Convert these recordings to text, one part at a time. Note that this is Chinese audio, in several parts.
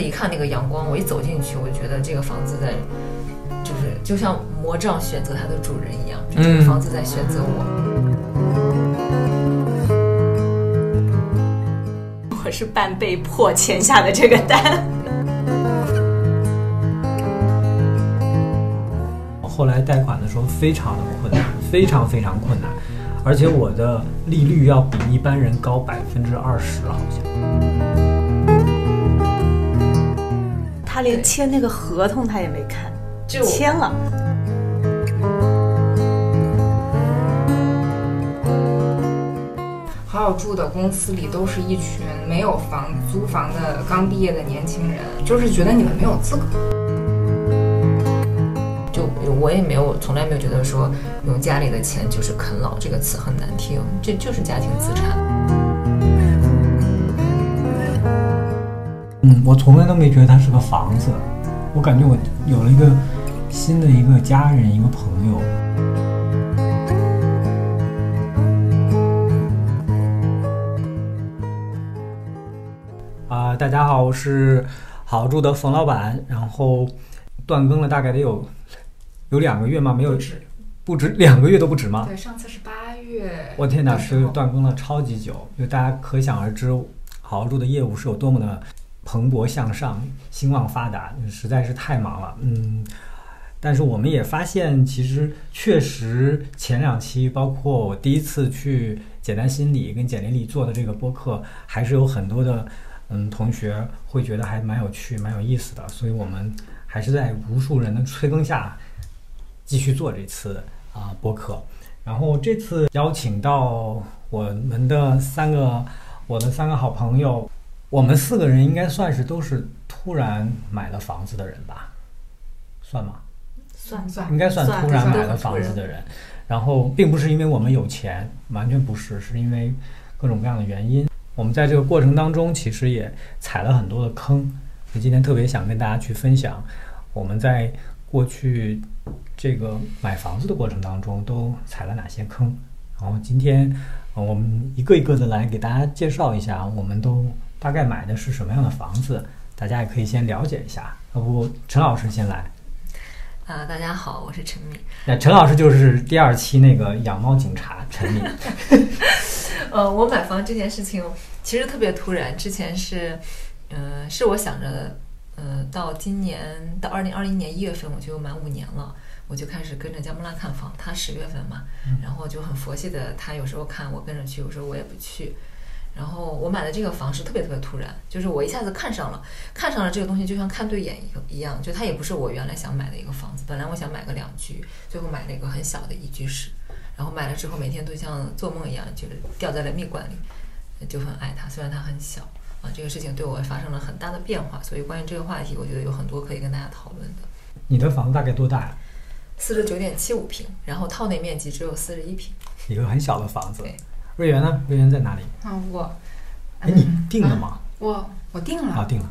时一看那个阳光，我一走进去，我就觉得这个房子在，就是就像魔杖选择它的主人一样，就这个房子在选择我。我是半被迫签下的这个单。后来贷款的时候非常的困难，非常非常困难，而且我的利率要比一般人高百分之二十，好像。他连签那个合同他也没看，就签了。好好住的公司里都是一群没有房租房的刚毕业的年轻人，就是觉得你们没有资格。就我也没有，从来没有觉得说用家里的钱就是啃老这个词很难听，这就是家庭资产。嗯，我从来都没觉得它是个房子，我感觉我有了一个新的一个家人，一个朋友。啊、大家好，我是好住的冯老板，然后断更了大概得有有两个月吗？没有，不止两个月都不止吗？对，上次是八月。我天哪，是断更了超级久，就大家可想而知，好好住的业务是有多么的蓬勃向上、兴旺发达，实在是太忙了。嗯，但是我们也发现，其实确实前两期，包括我第一次去简单心理跟简历里做的这个播客，还是有很多的嗯同学会觉得还蛮有趣、蛮有意思的，所以我们还是在无数人的催更下继续做这次啊、播客。然后这次邀请到我们的三个我的三个好朋友，我们四个人应该算是都是突然买了房子的人吧？算吗？算算应该算算突然买了房子的人。然后并不是因为我们有钱，完全不是，是因为各种各样的原因。我们在这个过程当中，其实也踩了很多的坑。所以今天特别想跟大家去分享，我们在过去这个买房子的过程当中都踩了哪些坑。然后今天，呃我们一个一个的来给大家介绍一下，我们都大概买的是什么样的房子，大家也可以先了解一下。要不陈老师先来。啊、大家好，我是陈敏。那陈老师就是第二期那个养猫警察陈敏。呃，我买房这件事情其实特别突然，之前是，呃，是我想着，呃，到今年到二零二一年一月份我就满五年了，我就开始跟着姜木拉看房，他十月份嘛，然后就很佛系的，他有时候看我跟着去，有时候我也不去。然后我买的这个房是特别特别突然，就是我一下子看上了，看上了这个东西，就像看对眼一一样，就它也不是我原来想买的一个房子，本来我想买个两居，最后买了一个很小的一居室，然后买了之后每天都像做梦一样，就是掉在了蜜罐里，就很爱它，虽然它很小啊，这个事情对我发生了很大的变化，所以关于这个话题，我觉得有很多可以跟大家讨论的。你的房子大概多大呀？四十九点七五平，然后套内面积只有四十一平。一个很小的房子对。瑞元呢？瑞元在哪里？啊，我，哎，你定了吗？我我定了，啊，定了。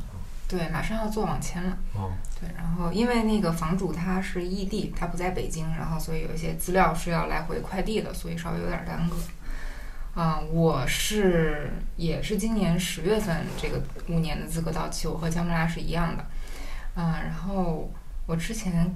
对，马上要做网签了。哦，对，然后因为那个房主他是异地，他不在北京，然后所以有一些资料是要来回快递的，所以稍微有点耽搁。啊、我是也是今年十月份这个五年的资格到期，我和姜木拉是一样的。啊、然后我之前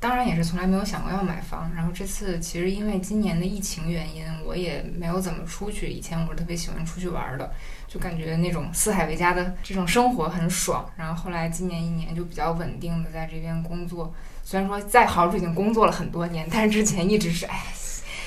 当然也是从来没有想过要买房，然后这次其实因为今年的疫情原因，我也没有怎么出去。以前我是特别喜欢出去玩的，就感觉那种四海为家的这种生活很爽。然后后来今年一年就比较稳定的在这边工作，虽然说在豪住已经工作了很多年，但是之前一直是哎，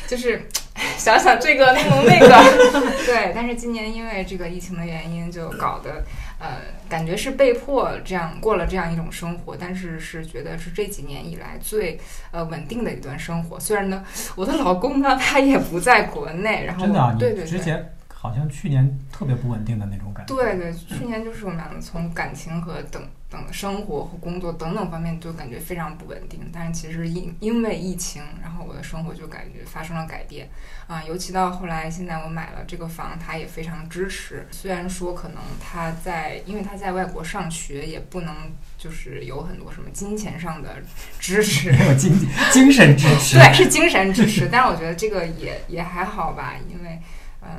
就是 想想这个弄那个，对。但是今年因为这个疫情的原因，就搞得呃，感觉是被迫这样过了这样一种生活，但是是觉得是这几年以来最呃稳定的一段生活。虽然呢，我的老公呢他也不在国内，然后真的啊，对对对。之前好像去年特别不稳定的那种感觉。对对，去年就是我们两个从感情和等等生活和工作等等方面都感觉非常不稳定。但是其实因因为疫情，的生活就感觉发生了改变啊。尤其到后来，现在我买了这个房，他也非常支持。虽然说可能他在，因为他在外国上学，也不能就是有很多什么金钱上的支持。没有精精神支持。对，是精神支持，但是我觉得这个也也还好吧，因为嗯，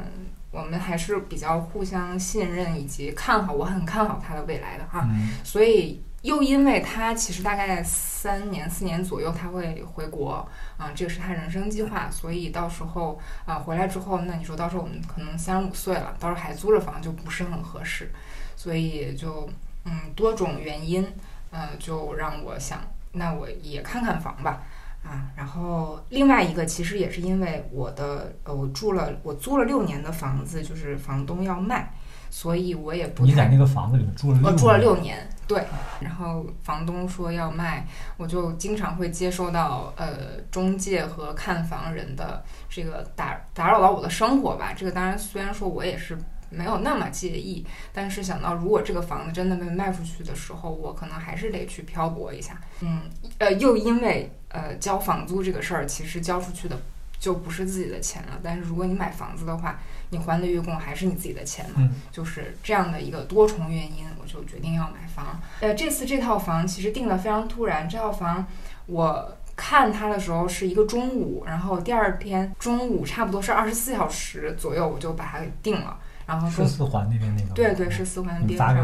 我们还是比较互相信任以及看好，我很看好他的未来的哈。嗯所以又因为他其实大概三年四年左右他会回国啊，这个是他人生计划，所以到时候啊回来之后，那你说到时候我们可能三十五岁了，到时候还租着房就不是很合适，所以就嗯多种原因，呃就让我想，那我也看看房吧。啊，然后另外一个其实也是因为我的呃，我住了我租了六年的房子，就是房东要卖，所以我也不太你在那个房子里面住了六我住了六年，对。然后房东说要卖，我就经常会接收到呃中介和看房人的这个打打扰到我的生活吧。这个当然虽然说我也是没有那么介意，但是想到如果这个房子真的被卖出去的时候，我可能还是得去漂泊一下。嗯，呃，又因为呃交房租这个事儿，其实交出去的就不是自己的钱了。但是如果你买房子的话，你还的月供还是你自己的钱嘛。嗯就是这样的一个多重原因，我就决定要买房。呃，这次这套房其实定的非常突然，这套房我看它的时候是一个中午，然后第二天中午差不多是二十四小时左右，我就把它给定了。然后中是四环那边那个，对对是四环边上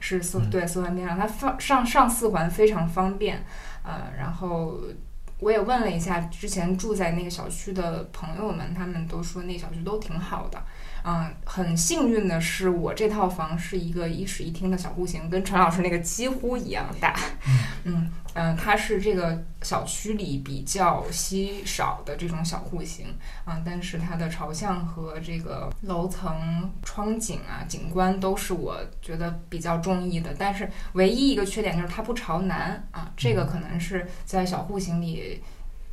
是四嗯对四环边上，它放上上四环非常方便，呃，然后我也问了一下之前住在那个小区的朋友们，他们都说那小区都挺好的。嗯，很幸运的是，我这套房是一个一室一厅的小户型，跟陈老师那个几乎一样大。嗯嗯，它是这个小区里比较稀少的这种小户型啊，但是它的朝向和这个楼层窗景啊、景观都是我觉得比较中意的。但是唯一一个缺点就是它不朝南啊，这个可能是在小户型里，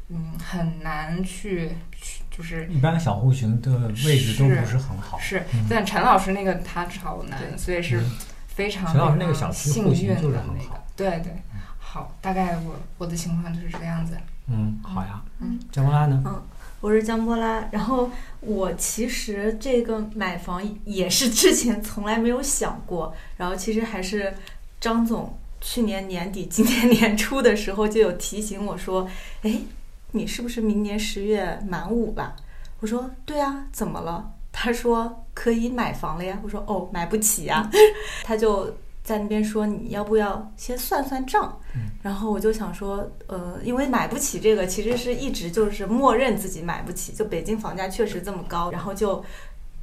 嗯，很难去去就是一般小户型的位置都不是很好。是嗯，但陈老师那个他朝南，对所以是嗯非常陈老师那个小区幸户型运的那个就是很好，对对，好，大概我我的情况就是这个样子。嗯，好呀。嗯，江波拉呢？嗯我是江波拉，然后我其实这个买房也是之前从来没有想过，然后其实还是张总去年年底、今年年初的时候就有提醒我说：“哎，你是不是明年十月满五了？”我说：“对啊，怎么了？”他说：“可以买房了呀。”我说：“哦，买不起呀。”他就在那边说：“你要不要先算算账？”然后我就想说，呃，因为买不起这个，其实是一直就是默认自己买不起，就北京房价确实这么高，然后就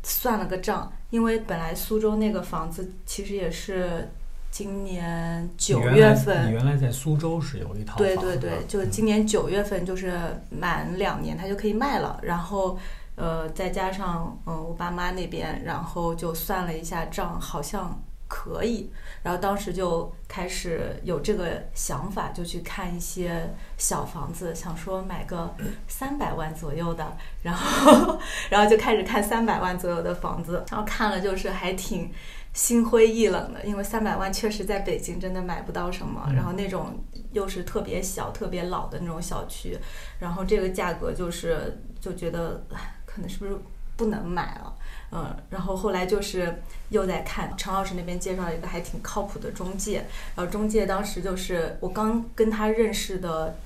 算了个账，因为本来苏州那个房子其实也是今年九月份。你，原来在苏州是有一套对对对，就今年九月份就是满两年它就可以卖了，然后呃再加上嗯、呃我爸妈那边，然后就算了一下账，好像可以，然后当时就开始有这个想法，就去看一些小房子，想说买个 三百万左右的，然后 然后就开始看三百万左右的房子，然后看了就是还挺。心灰意冷的，因为三百万确实在北京真的买不到什么，嗯然后那种又是特别小、特别老的那种小区，然后这个价格就是就觉得唉可能是不是不能买了，嗯，然后后来就是又在看陈老师那边介绍了一个还挺靠谱的中介，然后中介当时就是我刚跟他认识的。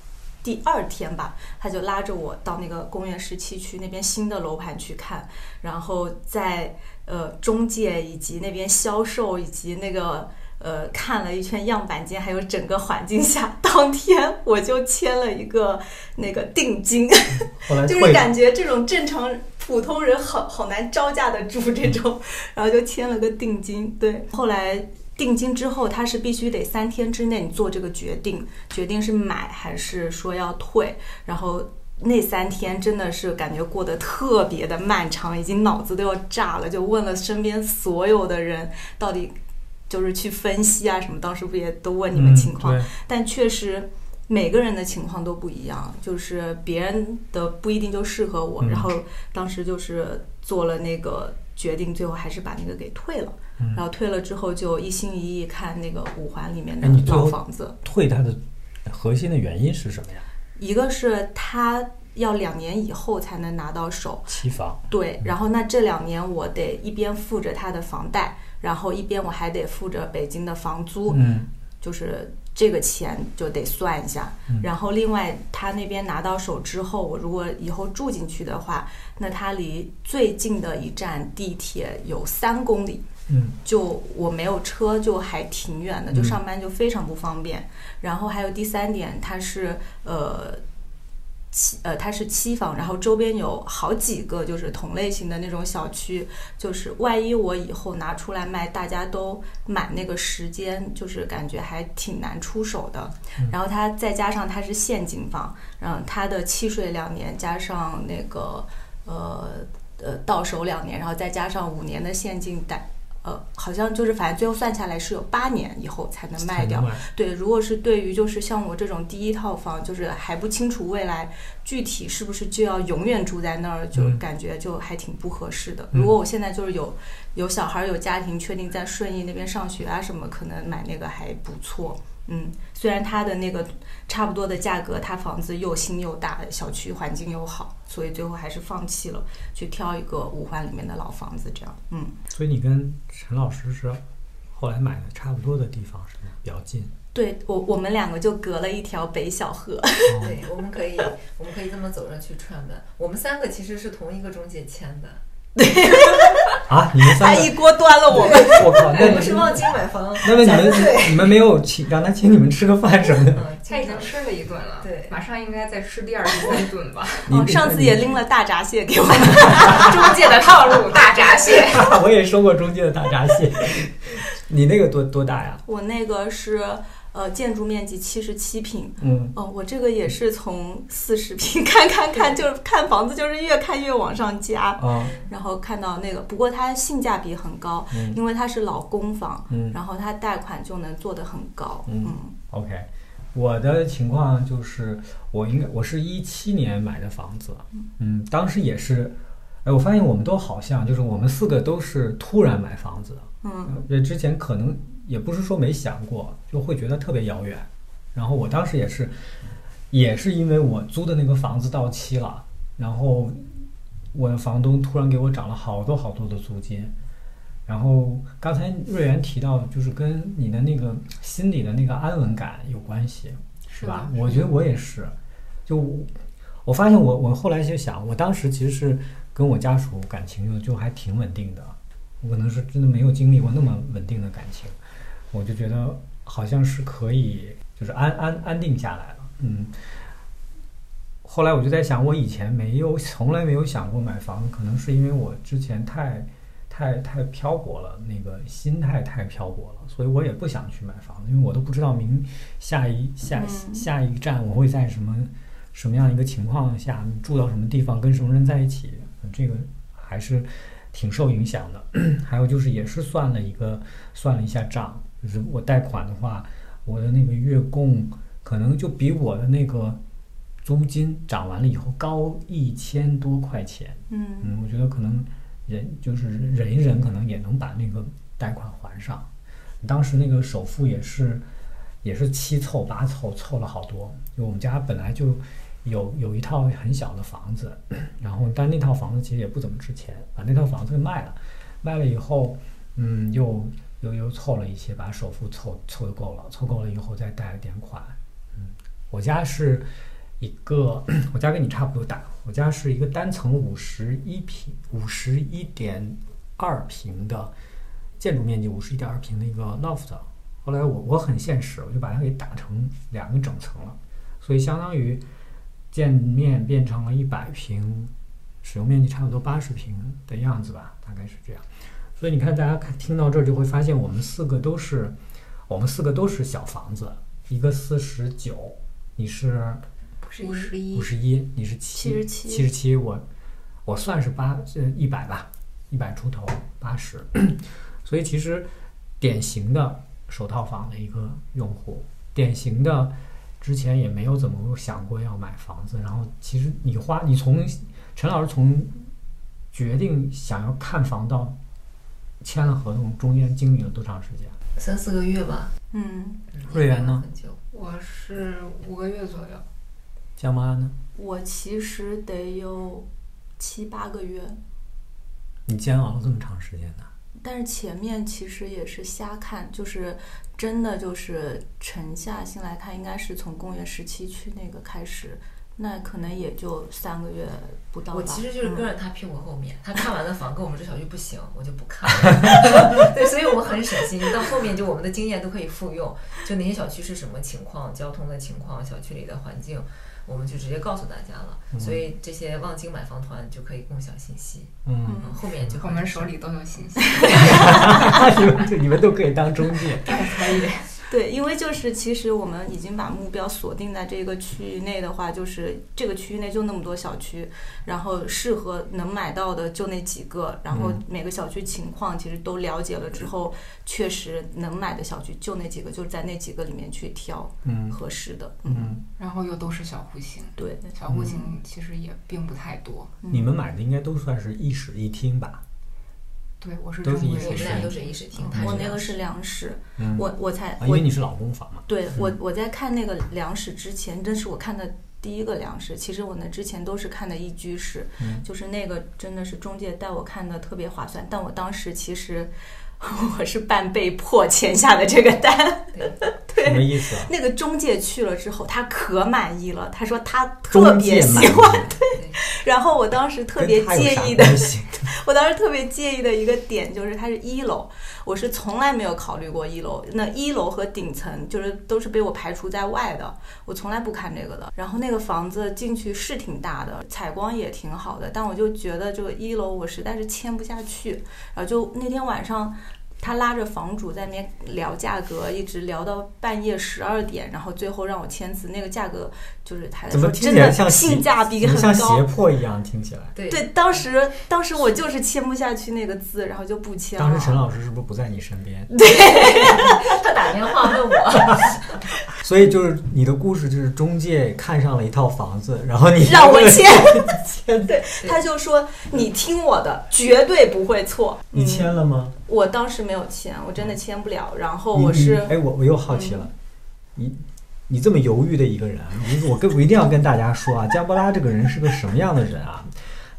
第二天吧，他就拉着我到那个公园十七区那边新的楼盘去看，然后在呃中介以及那边销售以及那个呃看了一圈样板间，还有整个环境下，当天我就签了一个那个定金，就是感觉这种正常普通人好好难招架得住这种，然后就签了个定金。对，后来定金之后，他是必须得三天之内你做这个决定，决定是买还是说要退，然后。那三天真的是感觉过得特别的漫长，已经脑子都要炸了，就问了身边所有的人，到底就是去分析啊什么。当时不也都问你们情况？嗯但确实每个人的情况都不一样，就是别人的不一定就适合我。嗯然后当时就是做了那个决定，最后还是把那个给退了。嗯然后退了之后，就一心一意看那个五环里面的老房子。退它的核心的原因是什么呀？一个是他要两年以后才能拿到手，期房。对，然后那这两年我得一边付着他的房贷，然后一边我还得付着北京的房租，嗯，就是这个钱就得算一下。嗯然后另外他那边拿到手之后，我如果以后住进去的话，那他离最近的一站地铁有三公里。嗯就我没有车，就还挺远的，嗯就上班就非常不方便。然后还有第三点，它是呃期呃它是期房，然后周边有好几个就是同类型的那种小区，就是万一我以后拿出来卖，大家都买那个时间，就是感觉还挺难出手的。然后它再加上它是现金房，嗯，它的契税两年加上那个呃呃到手两年，然后再加上五年的现金贷。呃，好像就是，反正最后算下来是有八年以后才能卖掉对，如果是对于就是像我这种第一套房，就是还不清楚未来具体是不是就要永远住在那儿，就嗯感觉就还挺不合适的。嗯如果我现在就是有有小孩儿有家庭，确定在顺义那边上学啊什么，可能买那个还不错。嗯，虽然它的那个差不多的价格，它房子又新又大，小区环境又好，所以最后还是放弃了，去挑一个五环里面的老房子这样。嗯，所以你跟陈老师是后来买的差不多的地方，是吗？比较近。对我我们两个就隔了一条北小河。哦对，我们可以，我们可以这么走着去串门。我们三个其实是同一个中介签的，啊，你们三个，他一锅端了我们。我靠，那我你们是望京买房，那么你们对，你们没有请让他请你们吃个饭什么的？嗯，他已经吃了一顿了，对马上应该再吃第二、第三顿吧。哦，上次也拎了大闸蟹给我们。中介的套路，大闸蟹。我也收过中介的大闸蟹。你那个多多大呀？我那个是呃建筑面积七十七平。嗯，哦，我这个也是从四十平 看看看，就是看房子，就是越看越往上加，啊，然后看到那个，不过它性价比很高，嗯。因为它是老公房，嗯。然后它贷款就能做得很高，嗯。嗯。OK，我的情况就是，我应该我是一七年买的房子，嗯，当时也是，哎，我发现我们都好像，就是我们四个都是突然买房子的，嗯。呃，之前可能也不是说没想过，就会觉得特别遥远。然后我当时也是，也是因为我租的那个房子到期了，然后我的房东突然给我涨了好多好多的租金。然后刚才瑞元提到，就是跟你的那个心里的那个安稳感有关系，是吧？我觉得我也是，就我发现我我后来就想，我当时其实是跟我家属感情就就还挺稳定的，我可能是真的没有经历过那么稳定的感情，我就觉得好像是可以就是安安安定下来了，嗯。后来我就在想，我以前没有从来没有想过买房，可能是因为我之前太太太漂泊了，那个心态太漂泊了，所以我也不想去买房，因为我都不知道明下一下嗯下一站我会在什么什么样一个情况下住到什么地方，跟什么人在一起，这个还是挺受影响的。还有就是也是算了一个算了一下账，就是我贷款的话，我的那个月供可能就比我的那个租金涨完了以后高一千多块钱。嗯嗯，我觉得可能忍就是忍一忍，可能也能把那个贷款还上。当时那个首付也是也是七凑八凑，凑了好多。就我们家本来就有有一套很小的房子，然后但那套房子其实也不怎么值钱，把那套房子给卖了，卖了以后，嗯，又又又凑了一些，把首付凑凑够了，凑够了以后再贷了点款。嗯，我家是一个，我家跟你差不多大，我家是一个单层五十一平，五十一点二平的建筑面积五十一点二平的一个 loft。后来我我很现实，我就把它给打成两个整层了，所以相当于建面变成了一百平，使用面积差不多八十平的样子吧，大概是这样。所以你看，大家看听到这儿就会发现，我们四个都是，我们四个都是小房子，一个四十九，你是五十一。五，十一，你是七十七。七十七，我我算是八呃一百吧，一百出头八十，所以其实典型的首套房的一个用户，典型的之前也没有怎么想过要买房子，然后其实你花你从陈老师从决定想要看房到签了合同，中间经历了多长时间？三四个月吧。嗯，嗯瑞元呢？我是五个月左右。江妈呢？我其实得有七八个月，你煎熬了这么长时间呢？但是前面其实也是瞎看，就是真的就是沉下心来看，应该是从公元十七区那个开始，那可能也就三个月不到吧。我其实就是跟嗯着他屁股后面，他看完了房跟我们这小区不行，我就不看了。对，所以我们很省心，到后面就我们的经验都可以复用，就哪些小区是什么情况，交通的情况，小区里的环境，我们就直接告诉大家了。所以这些望京买房团就可以共享信息，嗯，嗯，后面就我们手里都有信息 你们你们都可以当中介。可以。对，因为就是其实我们已经把目标锁定在这个区域内的话，就是这个区域内就那么多小区，然后适合能买到的就那几个，然后嗯每个小区情况其实都了解了之后，确实能买的小区就那几个，就是在那几个里面去挑嗯合适的。嗯，然后又都是小户型，对，小户型其实也并不太多。你们买的应该都算是一室一厅吧？对，我是都是我们俩都是一室厅，他我那个是两室，嗯，我我才啊，因为你是老公房嘛。对我我在看那个两室之前，这是我看的第一个两室。其实我那之前都是看的一居室，嗯就是那个真的是中介带我看的特别划算。但我当时其实我是半被迫签下的这个单。对什么意思啊？那个中介去了之后，他可满意了，他说他特别喜欢。意，然后我当时特别介意的关系 我当时特别介意的一个点就是它是一楼，我是从来没有考虑过一楼。那一楼和顶层就是都是被我排除在外的，我从来不看这个的。然后那个房子进去是挺大的，采光也挺好的，但我就觉得这个一楼我实在是签不下去。然后就那天晚上。他拉着房主在那边聊价格，一直聊到半夜十二点，然后最后让我签字。那个价格就是他怎么说真的听起来像性价比很高像胁高，迫一样？听起来。对对，当时当时我就是签不下去那个字，然后就不签了。当时陈老师是不是不在你身边？对 他打电话问我，所以就是你的故事，就是中介看上了一套房子，然后你让我签，签，对，他就说你听我的，绝对不会错。你嗯签了吗？我当时没有签，我真的签不了。然后我是嗯哎，我我又好奇了，你你这么犹豫的一个人，我我跟我一定要跟大家说啊，姜波拉这个人是个什么样的人啊？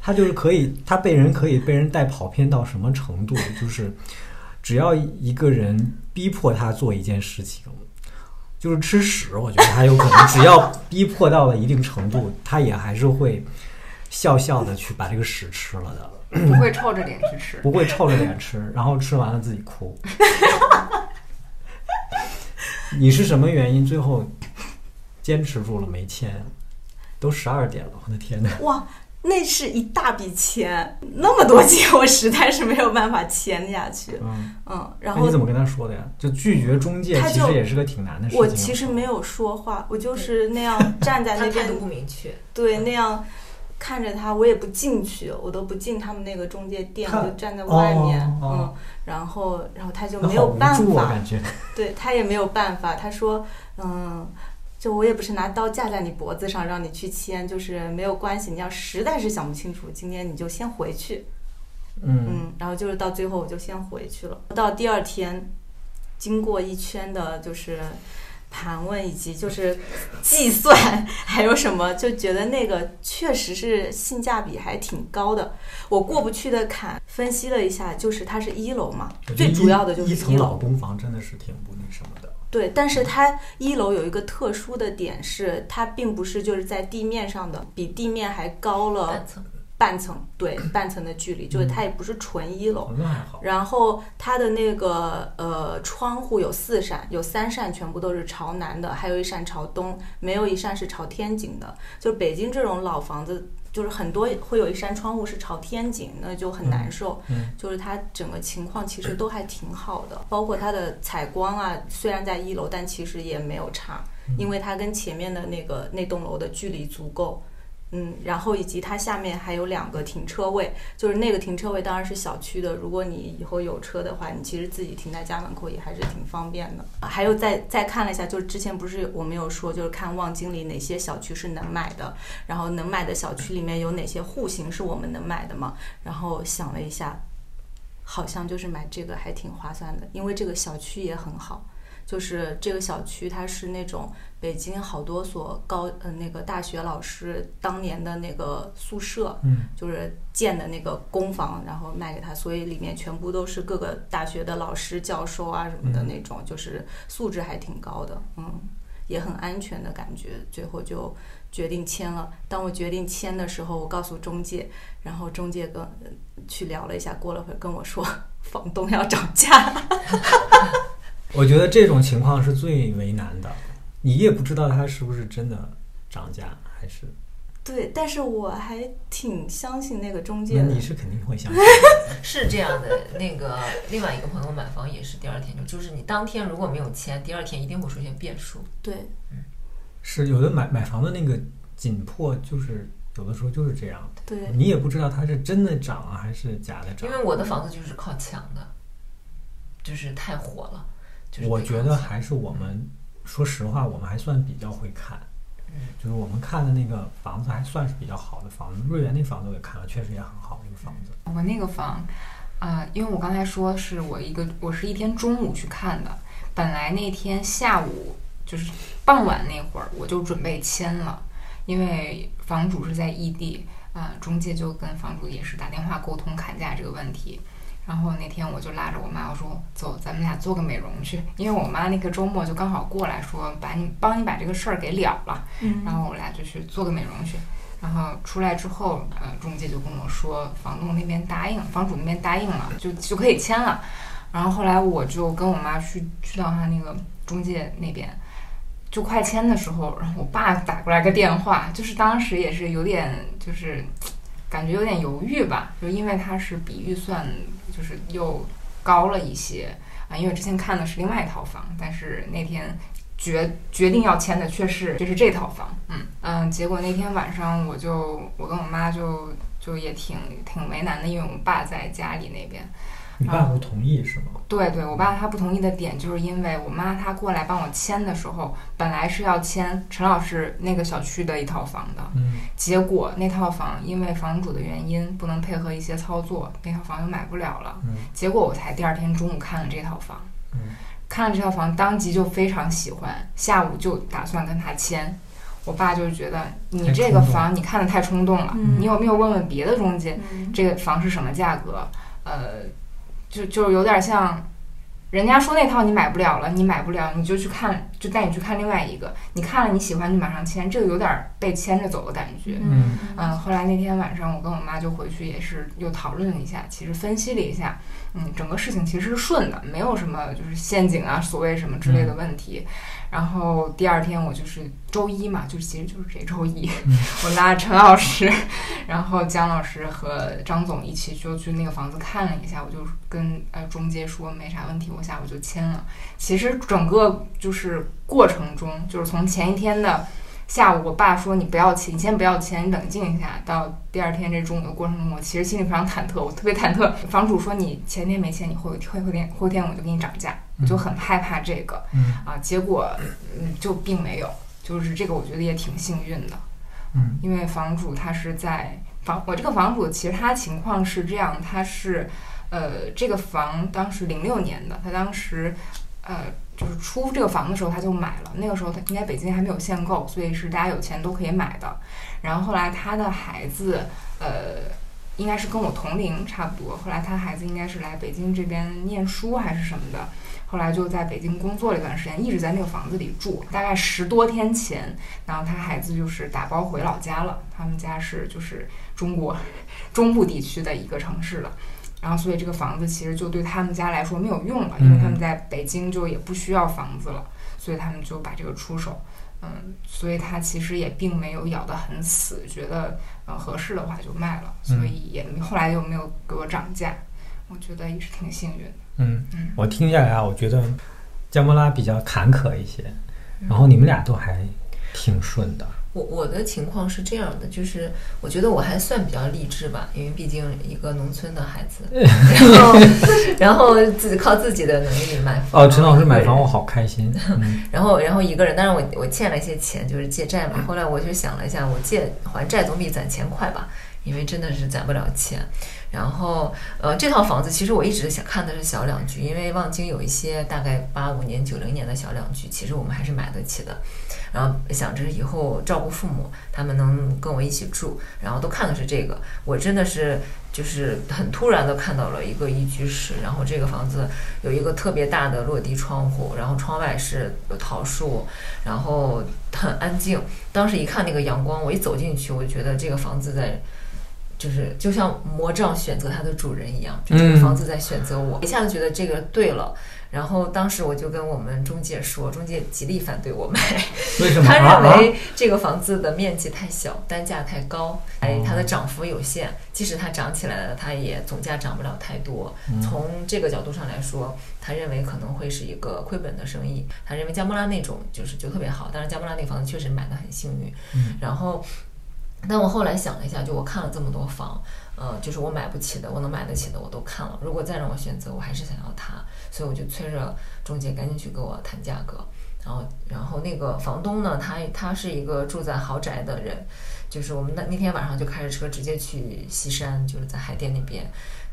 他就是可以，他被人可以被人带跑偏到什么程度？就是只要一个人逼迫他做一件事情，就是吃屎，我觉得他有可能，只要逼迫到了一定程度，他也还是会笑笑的去把这个屎吃了的。不会臭着脸去吃。不会臭着脸吃，然后吃完了自己哭。你是什么原因最后坚持住了没签？都十二点了，我的天呐！哇，那是一大笔钱，那么多钱，我实在是没有办法签下去。嗯，嗯，然后那你怎么跟他说的呀？就拒绝中介，其他就实也是个挺难的事情。我其实没有说话，我就是那样站在那边他态度不明确，对，那样看着他，我也不进去，我都不进他们那个中介店，我就站在外面，哦哦嗯，然后，然后他就没有办法，感觉。对他也没有办法，他说，嗯。就我也不是拿刀架在你脖子上让你去签，就是没有关系。你要实在是想不清楚，今天你就先回去。嗯嗯，然后就是到最后我就先回去了。到第二天，经过一圈的就是盘问以及就是计算，还有什么，就觉得那个确实是性价比还挺高的。我过不去的坎，分析了一下，就是它是一楼嘛最主要的就是一层老。公房真的是挺不那什么的。对，但是它一楼有一个特殊的点是，它并不是就是在地面上的，比地面还高了半层，对，半层的距离，就是它也不是纯一楼。哦，那还好。然后它的那个呃窗户有四扇，有三扇全部都是朝南的，还有一扇朝东，没有一扇是朝天井的。就是北京这种老房子，就是很多会有一扇窗户是朝天井，那就很难受。嗯就是它整个情况其实都还挺好的，包括它的采光啊，虽然在一楼，但其实也没有差，因为它跟前面的那个那栋楼的距离足够。嗯，然后以及它下面还有两个停车位，就是那个停车位当然是小区的。如果你以后有车的话，你其实自己停在家门口也还是挺方便的。还有再再看了一下，就是之前不是我们有说，就是看望京里哪些小区是能买的，然后能买的小区里面有哪些户型是我们能买的嘛？然后想了一下，好像就是买这个还挺划算的，因为这个小区也很好。就是这个小区它是那种北京好多所高呃那个大学老师当年的那个宿舍，嗯就是建的那个公房，然后卖给他，所以里面全部都是各个大学的老师、教授啊什么的嗯那种，就是素质还挺高的，嗯，也很安全的感觉。最后就决定签了。当我决定签的时候，我告诉中介，然后中介跟去聊了一下，过了会儿跟我说，房东要涨价。我觉得这种情况是最为难的，你也不知道它是不是真的涨价，还是对，但是我还挺相信那个中介的那你。是肯定会相信。是这样的，那个另外一个朋友买房也是第二天就，就是你当天如果没有签，第二天一定会出现变数。对，是有的买买房的那个紧迫，就是有的时候就是这样，对，你也不知道它是真的涨啊还是假的涨因。为我的房子就是靠抢的，就是太火了。就是我觉得还是我们，说实话，我们还算比较会看。嗯就是我们看的那个房子还算是比较好的房子，瑞园那房子我也看了，确实也很好，那个房子。我那个房，啊、因为我刚才说是我一个，我是一天中午去看的，本来那天下午就是傍晚那会儿我就准备签了，因为房主是在异地，啊、中介就跟房主也是打电话沟通砍价这个问题。然后那天我就拉着我妈，我说走，咱们俩做个美容去，因为我妈那个周末就刚好过来说，把你帮你把这个事儿给了了。嗯然后我俩就去做个美容去。然后出来之后，呃，中介就跟我说，房东那边答应，房主那边答应了，就就可以签了。然后后来我就跟我妈去去到他那个中介那边，就快签的时候，然后我爸打过来个电话，就是当时也是有点就是感觉有点犹豫吧，就因为他是比预算就是又高了一些啊，因为之前看的是另外一套房，但是那天决决定要签的却是就是这套房，嗯嗯，结果那天晚上我就我跟我妈就就也挺挺为难的，因为我爸在家里那边，你爸不同意是吗？对对，我爸他不同意的点就是因为我妈她过来帮我签的时候，本来是要签陈老师那个小区的一套房的，嗯，结果那套房因为房主的原因不能配合一些操作，那套房又买不了了。嗯结果我才第二天中午看了这套房，嗯看了这套房，当即就非常喜欢，下午就打算跟他签。我爸就觉得你这个房你看的太冲动了，嗯你有没有问问别的中介，嗯这个房是什么价格？呃，就就有点像，人家说那套你买不了了，你买不了，你就去看，就带你去看另外一个，你看了你喜欢就马上签，这个有点被牵着走的感觉。嗯嗯，后来那天晚上我跟我妈就回去也是又讨论了一下，其实分析了一下，嗯，整个事情其实是顺的，没有什么就是陷阱啊，所谓什么之类的问题。然后第二天我就是周一嘛，就是其实就是这周一，嗯 我拉着陈老师，然后姜老师和张总一起就去那个房子看了一下，我就跟呃中介说没啥问题，我下午就签了。其实整个就是过程中，就是从前一天的下午，我爸说你不要签，你先不要签，你冷静一下。到第二天这中午的过程中，我其实心里非常忐忑，我特别忐忑。房主说你前天没签，你后后后天后天我就给你涨价，我就很害怕这个嗯啊。结果嗯就并没有，就是这个我觉得也挺幸运的。嗯因为房主他是在房，我这个房主其实他情况是这样，他是呃这个房当时零六年的，他当时呃就是出这个房的时候他就买了，那个时候他应该北京还没有限购，所以是大家有钱都可以买的。然后后来他的孩子呃。应该是跟我同龄差不多，后来他孩子应该是来北京这边念书还是什么的，后来就在北京工作了一段时间，一直在那个房子里住。大概十多天前，然后他孩子就是打包回老家了，他们家是就是中国 中部地区的一个城市了，然后所以这个房子其实就对他们家来说没有用了，因为他们在北京就也不需要房子了，所以他们就把这个出手，嗯，所以他其实也并没有咬得很死，觉得呃合适的话就卖了，所以也后来又没有给我涨价，我觉得也是挺幸运的。嗯嗯，我听下来啊，我觉得姜波拉比较坎坷一些，然后你们俩都还挺顺的。我我的情况是这样的，就是我觉得我还算比较励志吧，因为毕竟一个农村的孩子，然后然后自己靠自己的能力买房。哦，陈老师买房，我好开心。嗯然后然后一个人，但是我我欠了一些钱，就是借债嘛。后来我就想了一下，我借还债总比攒钱快吧，因为真的是攒不了钱。然后，呃，这套房子其实我一直想看的是小两居，因为望京有一些大概八五年、九零年的小两居，其实我们还是买得起的。然后想着以后照顾父母，他们能跟我一起住，然后都看的是这个。我真的是就是很突然的看到了一个一居室，然后这个房子有一个特别大的落地窗户，然后窗外是有桃树，然后很安静。当时一看那个阳光，我一走进去，我就觉得这个房子在。就是就像魔杖选择它的主人一样，就这个房子在选择我，一下子觉得这个对了。然后当时我就跟我们中介说，中介极力反对我买，为什么？他认为这个房子的面积太小，单价太高，哎，它的涨幅有限，即使它涨起来了，它也总价涨不了太多。从这个角度上来说，他认为可能会是一个亏本的生意。他认为加莫拉那种就是就特别好，但是加莫拉那个房子确实买的很幸运。然后。但我后来想了一下，就我看了这么多房，呃，就是我买不起的，我能买得起的我都看了。如果再让我选择，我还是想要它，所以我就催着中介赶紧去跟我谈价格。然后，然后那个房东呢，他他是一个住在豪宅的人，就是我们那那天晚上就开着车直接去西山，就是在海淀那边。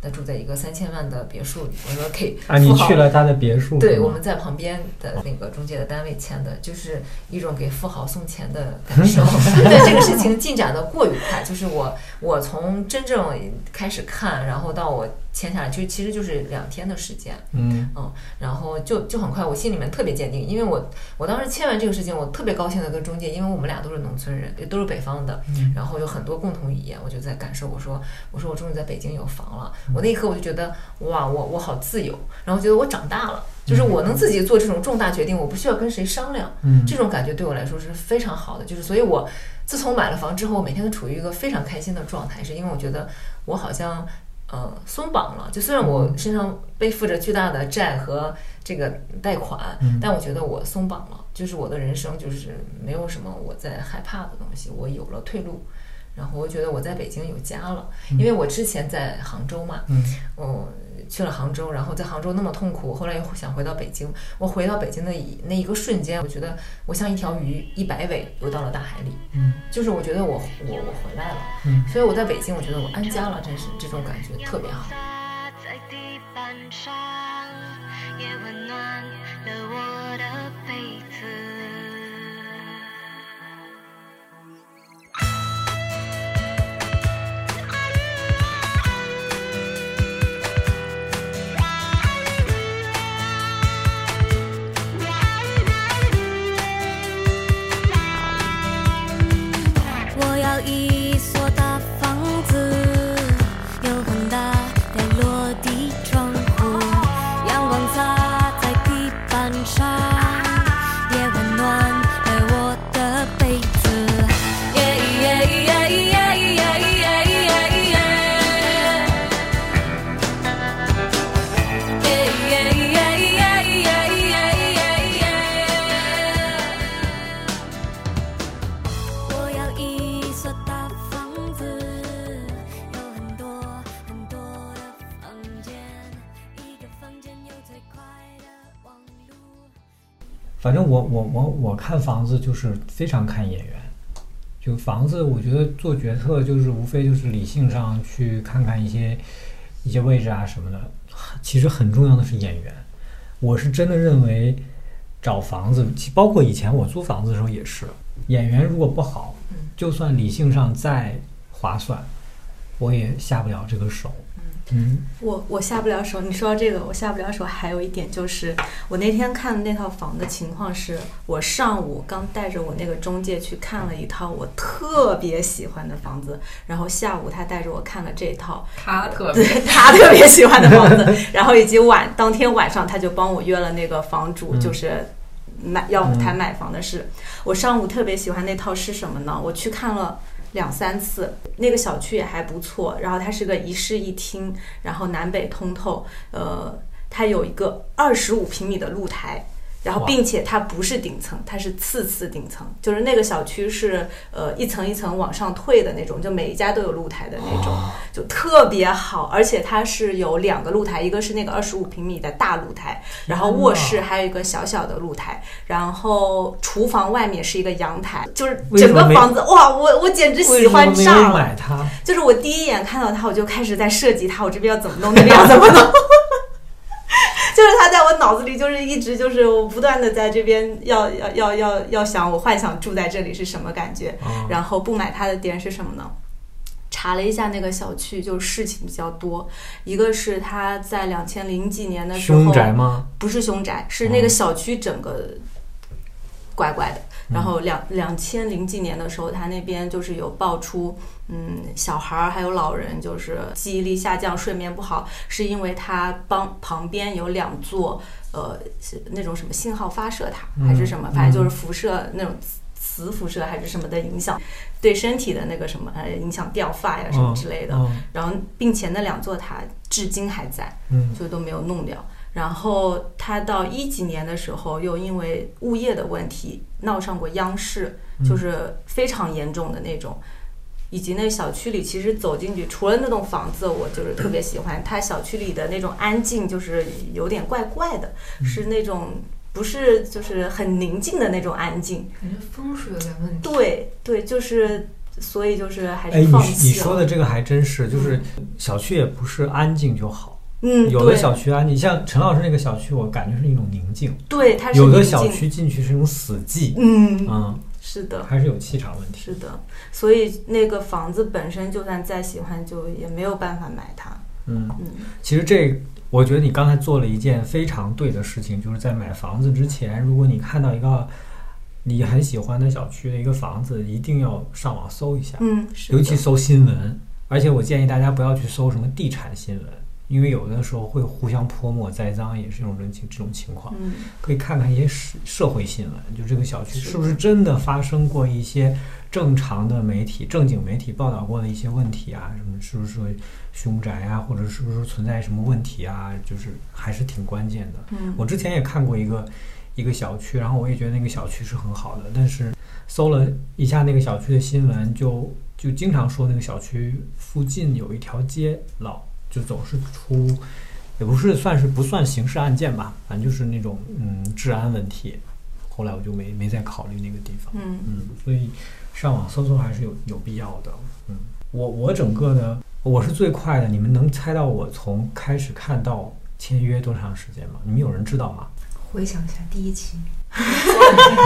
他住在一个三千万的别墅里，我说可以啊，你去了他的别墅？对，我们在旁边的那个中介的单位签的，就是一种给富豪送钱的感 受。对这个事情进展的过于快，就是我我从真正开始看，然后到我。签下来就其实就是两天的时间，嗯。嗯，然后就就很快，我心里面特别坚定，因为我我当时签完这个事情，我特别高兴的跟中介，因为我们俩都是农村人，也都是北方的，然后有很多共同语言，我就在感受，我说我说我终于在北京有房了，我那一刻我就觉得哇，我我好自由，然后觉得我长大了，就是我能自己做这种重大决定，我不需要跟谁商量，嗯，这种感觉对我来说是非常好的，就是所以，我自从买了房之后，我每天都处于一个非常开心的状态，是因为我觉得我好像。呃，松绑了。就虽然我身上背负着巨大的债和这个贷款，但我觉得我松绑了。就是我的人生，就是没有什么我在害怕的东西，我有了退路。然后我觉得我在北京有家了，因为我之前在杭州嘛，嗯，我去了杭州，然后在杭州那么痛苦，后来又想回到北京。我回到北京的那一个瞬间，我觉得我像一条鱼，一百尾游到了大海里，嗯，就是我觉得我我我回来了，嗯，所以我在北京，我觉得我安家了，真是这种感觉特别好。反看房子就是非常看眼缘，就房子我觉得做决策就是无非就是理性上去看看一些一些位置啊什么的，其实很重要的是眼缘。我是真的认为找房子，包括以前我租房子的时候也是，眼缘如果不好，就算理性上再划算，我也下不了这个手。嗯，我我下不了手。你说到这个，我下不了手。还有一点就是，我那天看的那套房的情况是，我上午刚带着我那个中介去看了一套我特别喜欢的房子，然后下午他带着我看了这套他特别他特别喜欢的房子，然后以及晚当天晚上他就帮我约了那个房主，就是买要谈买房的事。我上午特别喜欢那套是什么呢？我去看了。两三次，那个小区也还不错。然后它是个一室一厅，然后南北通透。呃，它有一个二十五平米的露台，然后并且它不是顶层，它是次次顶层，就是那个小区是呃一层一层往上退的那种，就每一家都有露台的那种，就特别好，而且它是有两个露台，一个是那个二十五平米的大露台，然后卧室还有一个小小的露台，然后厨房外面是一个阳台，就是整个房子哇，我我简直喜欢上了。买它？就是我第一眼看到它，我就开始在设计它，我这边要怎么弄，那边要怎么弄。就是他在我脑子里，就是一直就是我不断的在这边要要要要要想，我幻想住在这里是什么感觉。啊然后不买它的点是什么呢？查了一下那个小区，就事情比较多。一个是他在两千零几年的时候，凶宅吗？不是凶宅，是那个哦小区整个怪怪的。嗯然后两两千零几年的时候，他那边就是有爆出，嗯，小孩儿还有老人就是记忆力下降、睡眠不好，是因为他帮旁边有两座呃那种什么信号发射塔还是什么，嗯反正就是辐射那种磁辐射还是什么的影响，对身体的那个什么呃影响掉发呀什么之类的。嗯然后并且那两座塔至今还在。嗯就都没有弄掉。然后他到一几年的时候，又因为物业的问题闹上过央视，嗯就是非常严重的那种。以及那小区里，其实走进去，除了那栋房子，我就是特别喜欢它小区里的那种安静，就是有点怪怪的，嗯是那种不是就是很宁静的那种安静。感觉风水有点问题。对对，就是所以就是还哎，是放弃了。你说的这个还真是，就是小区也不是安静就好，嗯，有的小区啊，你，像陈老师那个小区，我感觉是一种宁静；对它是有的小区进去是一种死寂，嗯，嗯，是的。还是有气场问题。是的，所以那个房子本身就算再喜欢，就也没有办法买它。嗯，嗯其实这，我觉得你刚才做了一件非常对的事情，就是在买房子之前，如果你看到一个你很喜欢的小区的一个房子，一定要上网搜一下，嗯，尤其搜新闻。而且我建议大家不要去搜什么地产新闻，因为有的时候会互相泼墨栽赃，也是一种人情这种情况。嗯可以看看一些社社会新闻，就这个小区是是不是真的发生过一些正常的媒体、正经媒体报道过的一些问题啊？什么是不是说凶宅啊，或者是不是存在什么问题啊？就是还是挺关键的。嗯我之前也看过一个一个小区，然后我也觉得那个小区是很好的，但是搜了一下那个小区的新闻，就就经常说那个小区附近有一条街老就总是出，也不是算是不算刑事案件吧，反正就是那种嗯治安问题。后来我就没没再考虑那个地方。嗯嗯，所以上网搜搜还是有有必要的。嗯，我我整个呢我是最快的，你们能猜到我从开始看到签约多长时间吗？你们有人知道吗？回想一下第一期，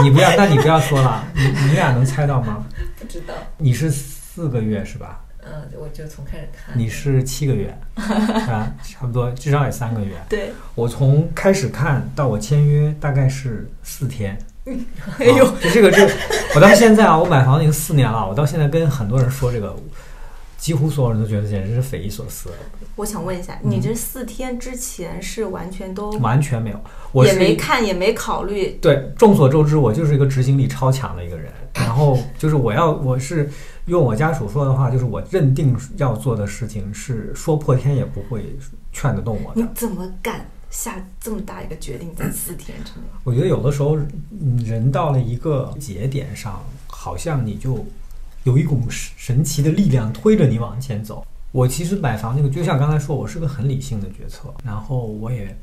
你不要，那你不要说了，你你俩能猜到吗？不知道，你是四个月是吧？嗯，我就从开始看，你是七个月，是吧？差不多，至少也三个月。对，我从开始看到我签约大概是四天。哎呦啊，就这个这个，我到现在啊，我买房已经四年了，我到现在跟很多人说这个，几乎所有人都觉得简直是匪夷所思，我想问一下，嗯你这四天之前是完全都完全没有。我也是没看，也没考虑，对，众所周知，我就是一个执行力超强的一个人。然后就是我要，我是用我家属说的话，就是我认定要做的事情是说破天也不会劝得动我的。你怎么敢下这么大一个决定在四天之内？我觉得有的时候，嗯人到了一个节点上，好像你就有一股神神奇的力量推着你往前走。我其实买房那个，就像刚才说，我是个很理性的决策，然后我也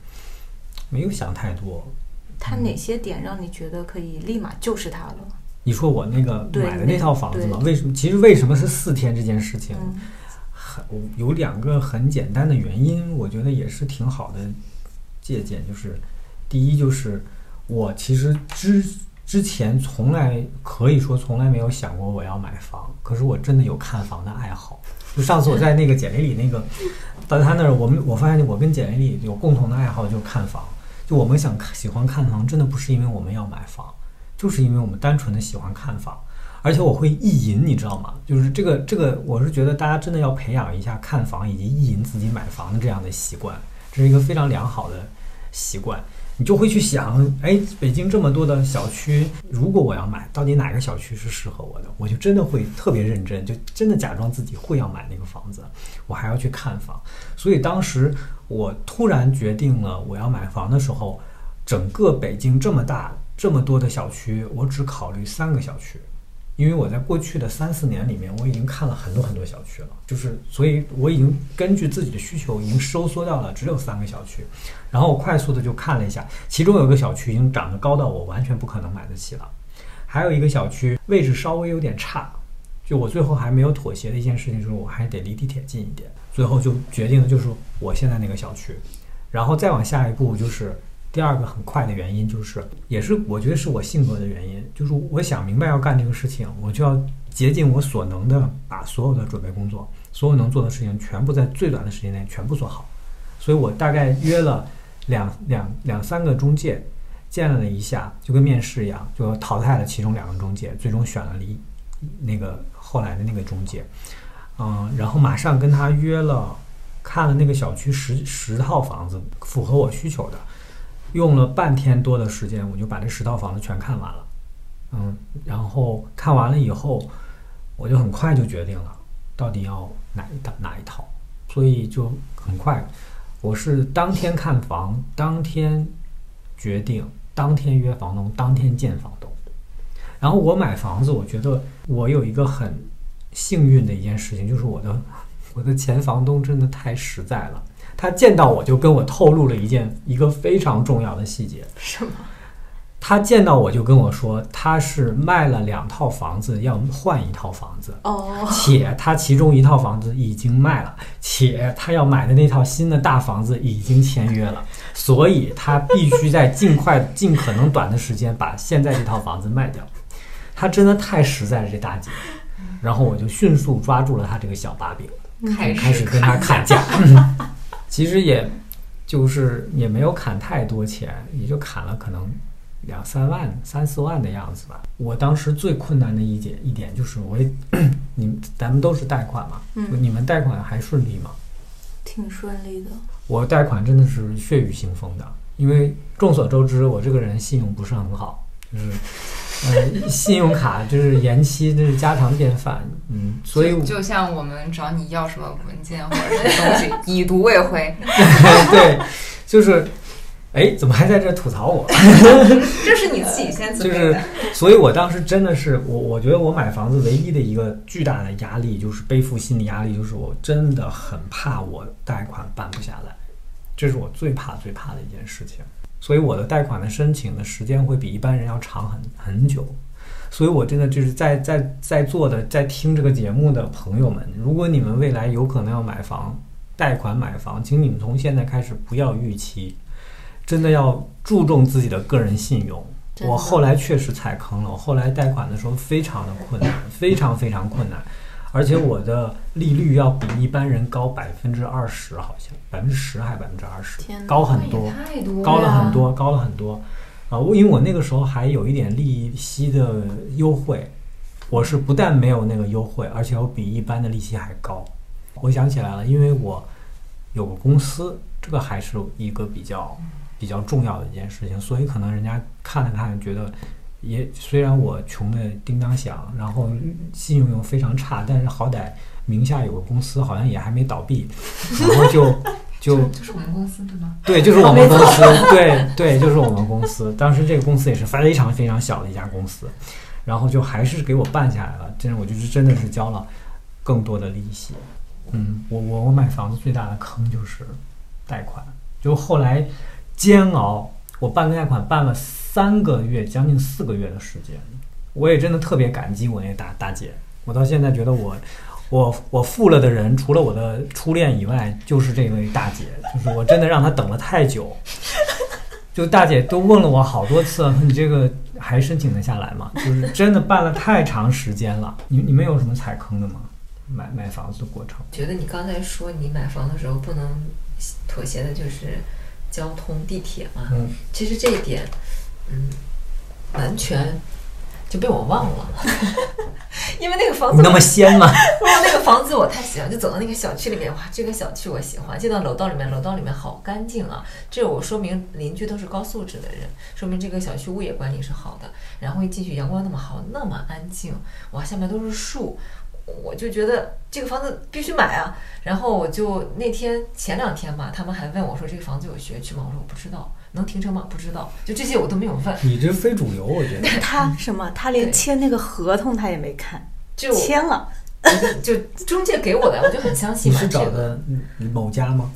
没有想太多。它哪些点让你觉得可以立马就是它了？你说我那个买的那套房子嘛，为什么？其实为什么是四天这件事情，嗯很有两个很简单的原因，我觉得也是挺好的借鉴。就是第一，就是我其实之之前从来可以说从来没有想过我要买房，可是我真的有看房的爱好。就上次我在那个简历里那个 到他那儿，我们我发现我跟简历里有共同的爱好，就是看房。就我们想看喜欢看房，真的不是因为我们要买房，就是因为我们单纯的喜欢看房。而且我会意淫，你知道吗？就是这个这个，我是觉得大家真的要培养一下看房以及意淫自己买房的这样的习惯，这是一个非常良好的习惯。你就会去想，哎，北京这么多的小区，如果我要买，到底哪个小区是适合我的？我就真的会特别认真，就真的假装自己会要买那个房子，我还要去看房。所以当时我突然决定了我要买房的时候，整个北京这么大，这么多的小区，我只考虑三个小区，因为我在过去的三四年里面，我已经看了很多很多小区了，就是所以我已经根据自己的需求，已经收缩到了只有三个小区。然后我快速的就看了一下，其中有一个小区已经长得高到我完全不可能买得起了，还有一个小区位置稍微有点差。就我最后还没有妥协的一件事情，就是我还得离地铁近一点。最后就决定的就是我现在那个小区，然后再往下一步就是第二个很快的原因，就是也是我觉得是我性格的原因，就是我想明白要干这个事情，我就要竭尽我所能的把所有的准备工作，所有能做的事情全部在最短的时间内全部做好。所以我大概约了两两两三个中介，见了一下，就跟面试一样，就淘汰了其中两个中介，最终选了离那个。后来的那个中介，嗯，然后马上跟他约了，看了那个小区十十套房子，符合我需求的，用了半天多的时间，我就把这十套房子全看完了，嗯，然后看完了以后，我就很快就决定了，到底要哪一套哪一套，所以就很快，我是当天看房，当天决定，当天约房东，当天见房东。然后我买房子，我觉得我有一个很幸运的一件事情，就是我的 我的前房东真的太实在了。他见到我就跟我透露了一件一个非常重要的细节。什么？他见到我就跟我说，他是卖了两套房子，要换一套房子。哦。且他其中一套房子已经卖了，且他要买的那套新的大房子已经签约了，所以他必须在尽快、尽可能短的时间把现在这套房子卖掉。他真的太实在了，这大姐。然后我就迅速抓住了他这个小把柄，开开始跟他砍价。其实也，就是也没有砍太多钱，也就砍了可能两三万、三四万的样子吧。我当时最困难的一点一点就是，我也，你咱们都是贷款嘛，你们贷款还顺利吗？挺顺利的。我贷款真的是血雨腥风的，因为众所周知，我这个人信用不是很好，就是。呃，信用卡就是延期，这是家常便饭。嗯，所以就像我们找你要什么文件或者什么东西，已读未回。对，就是，哎，怎么还在这吐槽我？这是你自己先就是，所以我当时真的是，我我觉得我买房子唯一的一个巨大的压力，就是背负心理压力，就是我真的很怕我贷款办不下来，这是我最怕最怕的一件事情。所以我的贷款的申请的时间会比一般人要长很很久，所以我真的就是在在在座的在听这个节目的朋友们，如果你们未来有可能要买房，贷款买房，请你们从现在开始不要预期，真的要注重自己的个人信用。我后来确实踩坑了，我后来贷款的时候非常的困难，非常非常困难。而且我的利率要比一般人高百分之二十，好像百分之十还是百分之二十，高很多，高了很多，高了很多。啊，我因为我那个时候还有一点利息的优惠，我是不但没有那个优惠，而且我比一般的利息还高。我想起来了，因为我有个公司，这个还是一个比较比较重要的一件事情，所以可能人家看了看，觉得。也虽然我穷的叮当响，然后信用又非常差，但是好歹名下有个公司，好像也还没倒闭，然后就就就是我们公司对吗？对，就是我们 公司，对对，就是我们公司。当时这个公司也是非常非常小的一家公司，然后就还是给我办下来了。真的，我就是真的是交了更多的利息。嗯，我我我买房子最大的坑就是贷款，就后来煎熬，我办贷款办了。三个月，将近四个月的时间，我也真的特别感激我那大大姐。我到现在觉得我，我我负了的人，除了我的初恋以外，就是这位大姐。就是我真的让她等了太久，就大姐都问了我好多次，你这个还申请得下来吗？就是真的办了太长时间了。你你们有什么踩坑的吗？买买房子的过程？觉得你刚才说你买房的时候不能妥协的就是交通地铁嘛？嗯，其实这一点。嗯，完全就被我忘了，因为那个房子那么仙吗？哇，那个房子我太喜欢，就走到那个小区里面，哇，这个小区我喜欢。进到楼道里面，楼道里面好干净啊，这我说明邻居都是高素质的人，说明这个小区物业管理是好的。然后一进去，阳光那么好，那么安静，哇，下面都是树，我就觉得这个房子必须买啊。然后我就那天前两天吧，他们还问我说这个房子有学区吗？我说我不知道，能停车吗？不知道，就这些我都没有问。你这非主流，我觉得。他什么？他连签那个合同他也没看，就签了。就中介给我的，我就很相信你是找的嗯某家吗？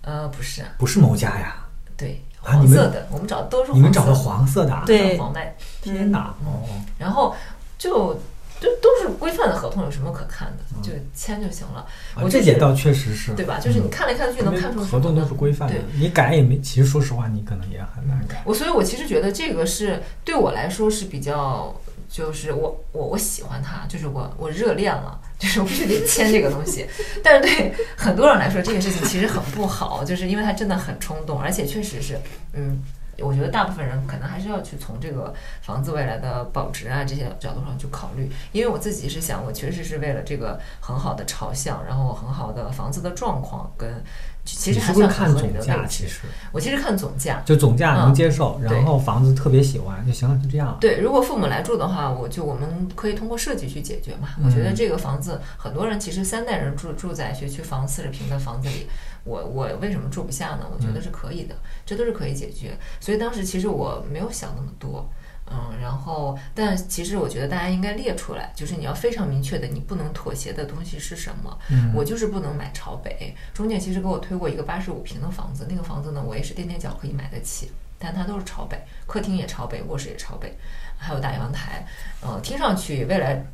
呃不是，不是某家呀，对，黄色的，我们找的都是你们找的黄色的啊？对黄麦，天哪！哦，然后就就都是规范的合同，有什么可看的？就签就行了。啊我就是这点倒确实是，对吧？就是你嗯看来看去能看出合同都是规范的，你改也没，其实说实话，你可能也很难改。我所以，我其实觉得这个是对我来说是比较，就是我我我喜欢它，就是我我热恋了，就是我必须得签这个东西。但是对很多人来说，这个事情其实很不好，就是因为它真的很冲动，而且确实是，嗯。我觉得大部分人可能还是要去从这个房子未来的保值啊这些角度上去考虑，因为我自己是想，我确实是为了这个很好的朝向，然后很好的房子的状况跟其实还是看总价？其实我其实看总价，就总价能嗯接受，对然后房子特别喜欢就行了，就这样。对，如果父母来住的话，我就我们可以通过设计去解决嘛。嗯我觉得这个房子，很多人其实三代人住住在学区房四十平的房子里，我我为什么住不下呢？我觉得是可以的，这都是可以解决。所以当时其实我没有想那么多。嗯，然后，但其实我觉得大家应该列出来，就是你要非常明确的，你不能妥协的东西是什么。嗯，我就是不能买朝北。中介其实给我推过一个八十五平的房子，那个房子呢，我也是垫垫脚可以买得起，但它都是朝北，客厅也朝北，卧室也朝北，还有大阳台。呃，听上去未来嗯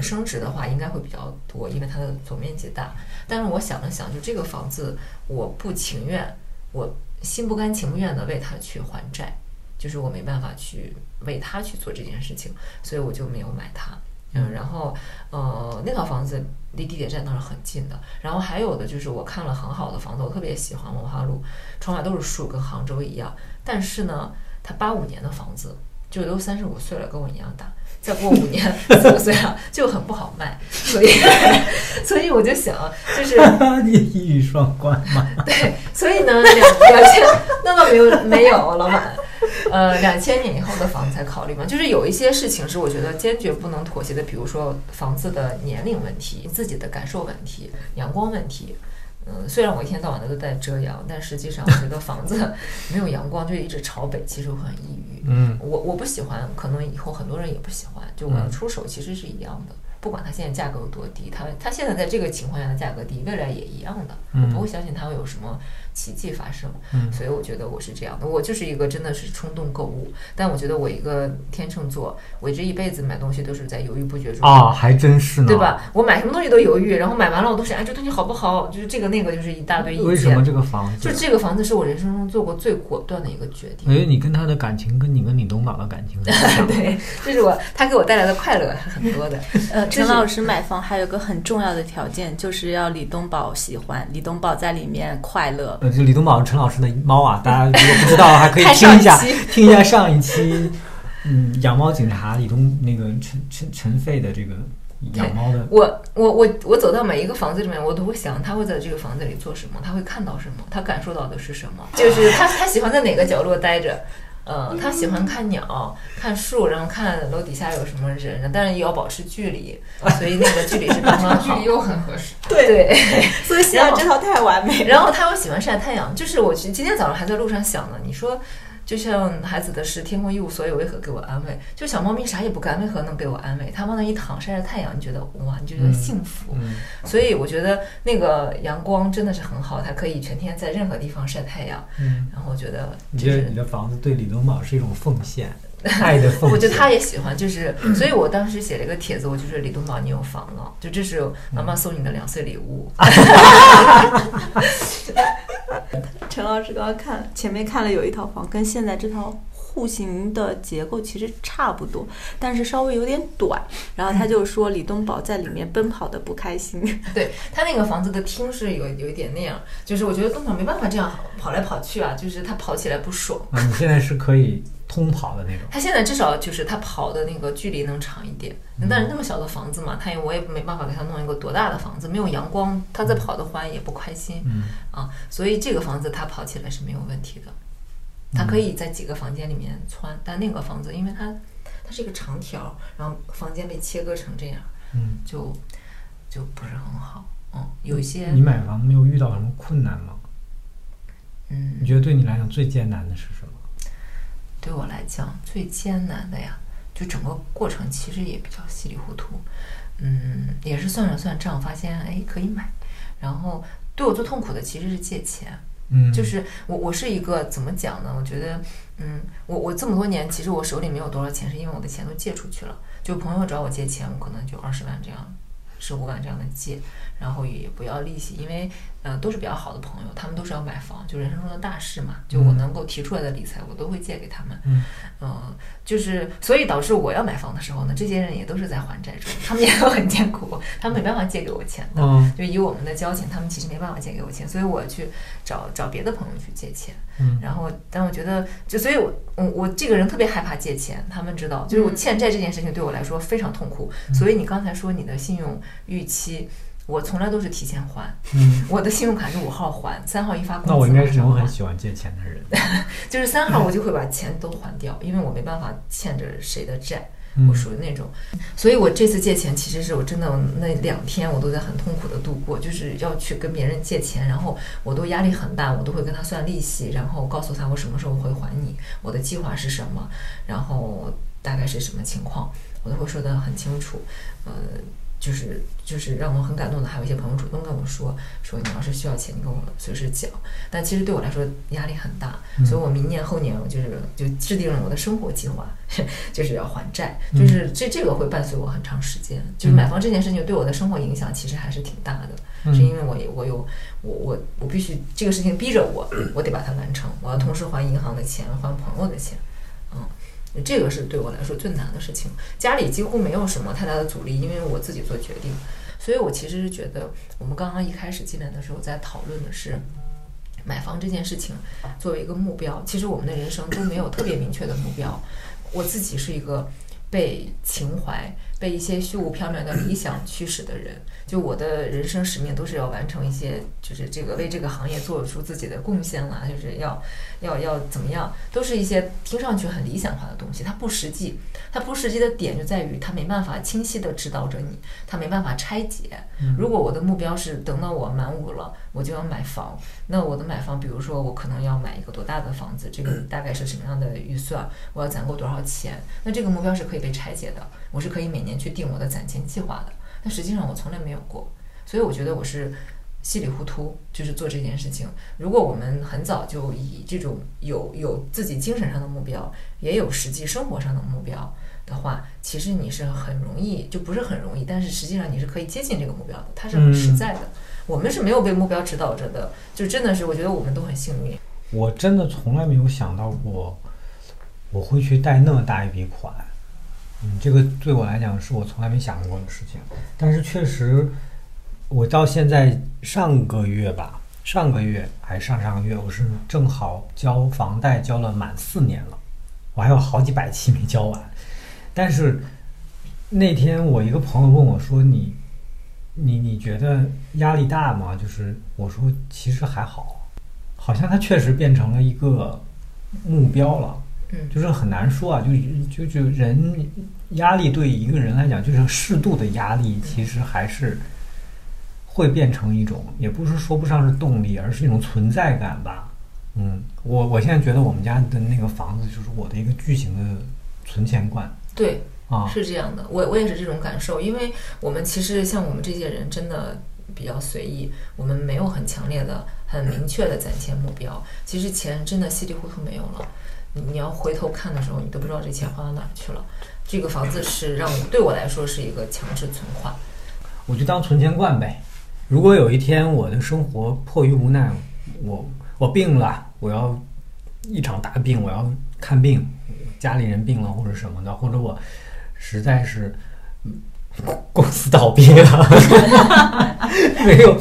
升值的话应该会比较多，因为它的总面积大。但是我想了想，就这个房子，我不情愿，我心不甘情不愿的为它去还债，就是我没办法去为它去做这件事情，所以我就没有买它。嗯，然后呃，那套房子离地铁站倒是很近的。然后还有的就是我看了很好的房子，我特别喜欢文化路，窗外都是树，跟杭州一样。但是呢，它八五年的房子，就都三十五岁了，跟我一样大。再过五年四五岁了，就很不好卖，所以，所以我就想，就是 你一语双关嘛。对，所以呢，两两千那倒没有没有，老板，呃，两千年以后的房子才考虑嘛。就是有一些事情是我觉得坚决不能妥协的，比如说房子的年龄问题、自己的感受问题、阳光问题。嗯，虽然我一天到晚的都在遮阳，但实际上我觉得房子 没有阳光就一直朝北，其实会很抑郁。嗯，我我不喜欢，可能以后很多人也不喜欢。就我要出手，其实是一样的，不管它现在价格有多低，它它现在在这个情况下的价格低，未来也一样的。我不会相信它会有什么奇迹发生。嗯所以我觉得我是这样的，我就是一个真的是冲动购物，但我觉得我一个天秤座，我这一辈子买东西都是在犹豫不决中。啊，还真是呢，对？吧？我买什么东西都犹豫，然后买完了我都想哎，这东西好不好？就是这个那个，就是一大堆意见。为什么这个房子？就这个房子是我人生中做过最果断的一个决定。哎，你跟他的感情跟你跟李东宝的感情。对，这是我他给我带来的快乐是很多的。呃，陈老师买房还有个很重要的条件，就是要李东宝喜欢，李东宝在里面快乐。呃，就李东宝陈老师的猫啊，大家如果不知道，还 可以听一下一，听一下上一期，嗯，养猫警察李东那个陈陈陈飞的这个养猫的，我我我我走到每一个房子里面，我都会想他会在这个房子里做什么，他会看到什么，他感受到的是什么，就是他他喜欢在哪个角落待着。呃，他喜欢看鸟、看树，然后看楼底下有什么人，但是也要保持距离，所以那个距离是刚刚好距离。又很合适。对 对，所以写的这套太完美。然后他又喜欢晒太阳，就是我今天早上还在路上想呢，你说。就像孩子的诗“天空一无所有，为何给我安慰？”就小猫咪啥也不干，为何能给我安慰？它往那一躺，晒晒太阳，你觉得哇，你就觉得幸福。嗯，所以我觉得那个阳光真的是很好，它可以全天在任何地方晒太阳。嗯，然后我觉得你就是觉得你的房子对李东宝是一种奉献，爱的奉献。我觉得他也喜欢，就是，所以我当时写了一个帖子，我就是李东宝，你有房了，就这是妈妈送你的两岁礼物。陈老师刚刚看前面看了有一套房，跟现在这套户型的结构其实差不多，但是稍微有点短。然后他就说李东宝在里面奔跑的不开心。对他那个房子的厅是有有一点那样，就是我觉得东宝没办法这样跑来跑去啊，就是他跑起来不爽。啊，你现在是可以通跑的那种。他现在至少就是他跑的那个距离能长一点，嗯但是那么小的房子嘛，他也我也没办法给他弄一个多大的房子，没有阳光，他再跑的话也不开心嗯，啊，所以这个房子他跑起来是没有问题的，他可以在几个房间里面窜，但那个房子因为它它是一个长条，然后房间被切割成这样，嗯，就就不是很好。嗯，有一些你买房没有遇到什么困难吗？嗯你，觉得对你来讲最艰难的是什么？对我来讲最艰难的呀，就整个过程其实也比较稀里糊涂，嗯，也是算了算账，发现哎可以买，然后对我最痛苦的其实是借钱，嗯，就是我我是一个怎么讲呢？我觉得，嗯，我我这么多年，其实我手里没有多少钱，是因为我的钱都借出去了。就朋友找我借钱，我可能就二十万这样，十五万这样的借，然后也不要利息，因为呃都是比较好的朋友，他们都是要买房，就人生中的大事嘛，就我嗯能够提出来的理财，我都会借给他们。嗯呃就是所以导致我要买房的时候呢，这些人也都是在还债中，他们也都很艰苦，他们没办法借给我钱的。嗯就以我们的交情，他们其实没办法借给我钱，所以我去找找别的朋友去借钱。嗯然后，但我觉得，就所以我，我我这个人特别害怕借钱，他们知道，就是我嗯欠债这件事情对我来说非常痛苦。所以你刚才说你的信用预期，我从来都是提前还，嗯，我的信用卡是五号还，三号一发工资那我应该是那种很喜欢借钱的人。就是三号我就会把钱都还掉，因为我没办法欠着谁的债。嗯我属于那种，所以我这次借钱，其实是我真的那两天我都在很痛苦的度过，就是要去跟别人借钱，然后我都压力很大，我都会跟他算利息，然后告诉他我什么时候会还你，我的计划是什么，然后大概是什么情况，我都会说得很清楚，呃。就是就是让我很感动的，还有一些朋友主动跟我说说你要是需要钱，你跟我随时讲。但其实对我来说压力很大，嗯所以我明年后年我就是就制定了我的生活计划，就是要还债，嗯就是这这个会伴随我很长时间。就是买房这件事情对我的生活影响其实还是挺大的，嗯是因为我有我有我我我必须这个事情逼着我，我得把它完成，我要同时还银行的钱，还朋友的钱，嗯。这个是对我来说最难的事情，家里几乎没有什么太大的阻力，因为我自己做决定，所以我其实是觉得，我们刚刚一开始进来的时候在讨论的是，买房这件事情作为一个目标，其实我们的人生都没有特别明确的目标。我自己是一个被情怀、被一些虚无缥缈的理想驱使的人，就我的人生使命都是要完成一些，就是这个为这个行业做出自己的贡献啦，就是要要要怎么样，都是一些听上去很理想化的东西，它不实际。它不实际的点就在于它没办法清晰的指导着你，它没办法拆解。如果我的目标是等到我满五了，我就要买房，那我的买房，比如说我可能要买一个多大的房子，这个大概是什么样的预算，我要攒够多少钱，那这个目标是可以被拆解的，我是可以每年去定我的攒钱计划的。但实际上我从来没有过，所以我觉得我是稀里糊涂，就是做这件事情。如果我们很早就以这种有有自己精神上的目标，也有实际生活上的目标的话，其实你是很容易，就不是很容易，但是实际上你是可以接近这个目标的，它是很实在的。我们是没有被目标指导着的，就真的是我觉得我们都很幸运。我真的从来没有想到过我会去贷那么大一笔款，嗯，这个对我来讲是我从来没想过的事情。但是确实，我到现在上个月吧，上个月还上上个月，我是正好交房贷交了满四年了，我还有好几百期没交完。但是那天我一个朋友问我说：“你你你觉得压力大吗？”就是我说其实还好，好像它确实变成了一个目标了。嗯就是很难说啊，就就就人压力对一个人来讲，就是适度的压力，其实还是会变成一种，也不是说不上是动力，而是一种存在感吧。嗯，我我现在觉得我们家的那个房子就是我的一个巨型的存钱罐对，啊。是这样的，我我也是这种感受，因为我们其实像我们这些人真的比较随意，我们没有很强烈的、很明确的攒钱目标。其实钱真的稀里糊涂没有了，你要回头看的时候，你都不知道这钱花到哪儿去了。这个房子是让我对我来说是一个强制存款，我就当存钱罐呗。如果有一天我的生活迫于无奈，我我病了，我要一场大病，我要看病，家里人病了或者什么的，或者我实在是公司倒闭了，没有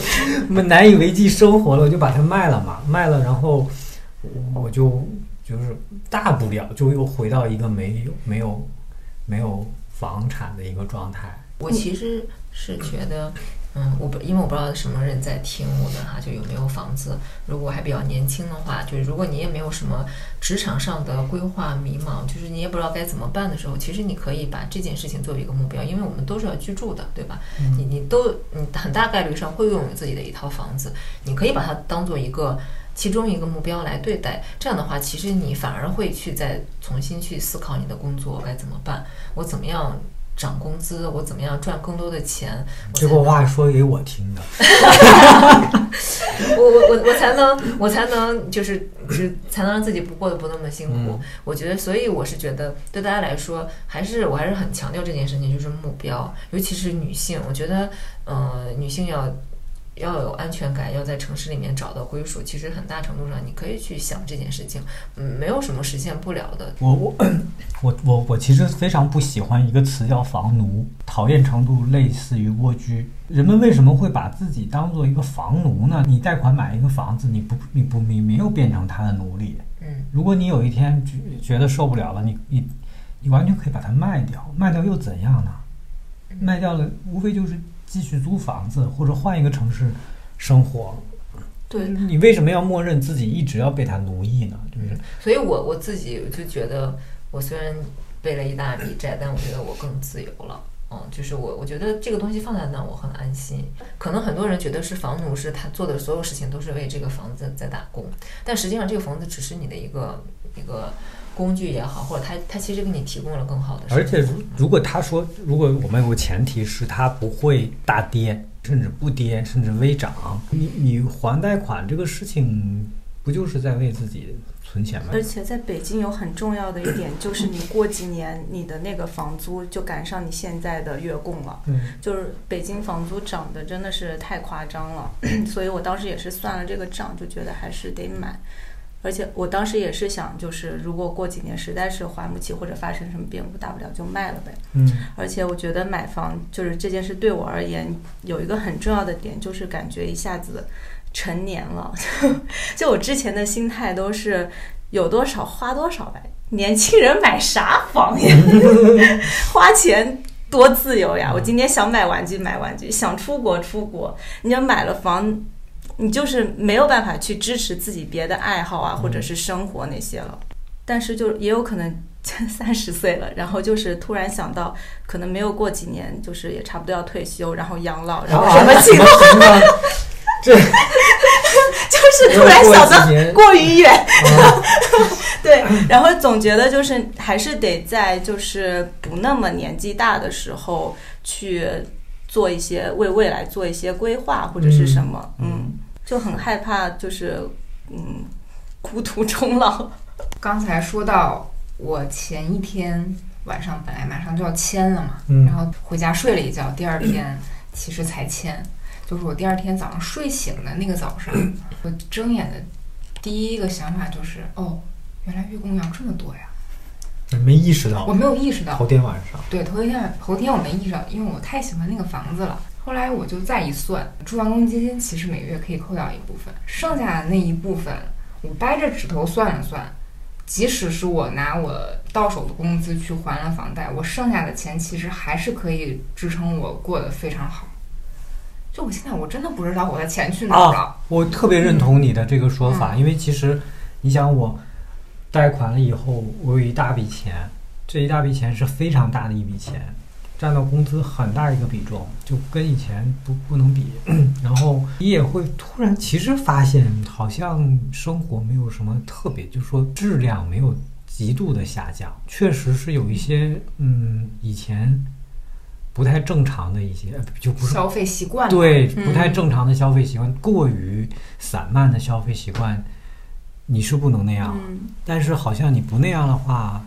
我难以为继生活了，我就把它卖了嘛，卖了，然后我就就是大不了就又回到一个没有没有没有房产的一个状态。我其实是觉得，嗯，我不因为我不知道什么人在听我们哈，就有没有房子。如果还比较年轻的话，就是如果你也没有什么职场上的规划迷茫，就是你也不知道该怎么办的时候，其实你可以把这件事情作为一个目标，因为我们都是要居住的，对吧？你你都你很大概率上会拥有自己的一套房子，你可以把它当做一个其中一个目标来对待。这样的话，其实你反而会去再重新去思考你的工作该怎么办，我怎么样涨工资，我怎么样赚更多的钱，这个话说给我听的。我我我我才能我才能就是就是才能让自己不过得不那么辛苦。嗯我觉得，所以我是觉得对大家来说，还是我还是很强调这件事情，就是目标，尤其是女性，我觉得，呃，女性要。要有安全感，要在城市里面找到归属。其实很大程度上，你可以去想这件事情，嗯，没有什么实现不了的。我 我我我我其实非常不喜欢一个词叫房奴，讨厌程度类似于蜗居。人们为什么会把自己当做一个房奴呢？你贷款买一个房子，你不你不你没有变成他的奴隶。嗯，如果你有一天觉觉得受不了了，你你你完全可以把它卖掉，卖掉又怎样呢？卖掉了，无非就是继续租房子或者换一个城市生活。对，你为什么要默认自己一直要被他奴役呢？就是所以我我自己就觉得，我虽然背了一大笔债，但我觉得我更自由了。嗯，就是我，我觉得这个东西放在那，我很安心。可能很多人觉得是房奴，是他做的所有事情都是为这个房子在打工，但实际上这个房子只是你的一个一个工具也好，或者他他其实给你提供了更好的。而且如如果他说，如果我们有个前提是它不会大跌，甚至不跌，甚至微涨，你你还贷款这个事情，不就是在为自己存钱吗？而且在北京有很重要的一点，就是你过几年你的那个房租就赶上你现在的月供了。嗯，就是北京房租涨得真的是太夸张了，所以我当时也是算了这个账，就觉得还是得买。而且我当时也是想，就是如果过几年实在是还不起或者发生什么变故，大不了就卖了呗。嗯而且我觉得买房就是这件事对我而言有一个很重要的点，就是感觉一下子成年了。就我之前的心态都是有多少花多少呗，年轻人买啥房呀？花钱多自由呀！我今天想买玩具买玩具，想出国出国。你要买了房，你就是没有办法去支持自己别的爱好啊，或者是生活那些了。但是就也有可能 三十岁了，然后就是突然想到，可能没有过几年，就是也差不多要退休，然后养老，然后什么情况？这 就是突然想到过于远。啊 对，然后总觉得就是还是得在就是不那么年纪大的时候去做一些为未来做一些规划或者是什么，嗯嗯，就很害怕就是嗯孤独终老。刚才说到我前一天晚上本来马上就要签了嘛，嗯然后回家睡了一觉，第二天其实才签。就是我第二天早上睡醒的那个早上，我睁眼的第一个想法就是，哦，原来月供要这么多呀！没意识到我，没有意识到头，天晚上，对，头一天头天我没意识到，因为我太喜欢那个房子了。后来我就再一算，住房公积金其实每个月可以扣掉一部分，剩下的那一部分，我掰着指头算了算，即使是我拿我到手的工资去还了房贷，我剩下的钱其实还是可以支撑我过得非常好。就我现在我真的不知道我的钱去哪儿了。啊，我特别认同你的这个说法，因为其实你想，我贷款了以后，我有一大笔钱，这一大笔钱是非常大的一笔钱，占到工资很大一个比重，就跟以前不不能比。然后你也会突然其实发现，好像生活没有什么特别，就是说质量没有极度的下降，确实是有一些嗯以前不太正常的一些，呃就不是消费习惯对嗯不太正常的消费习惯，过于散漫的消费习惯，你是不能那样。嗯，但是好像你不那样的话，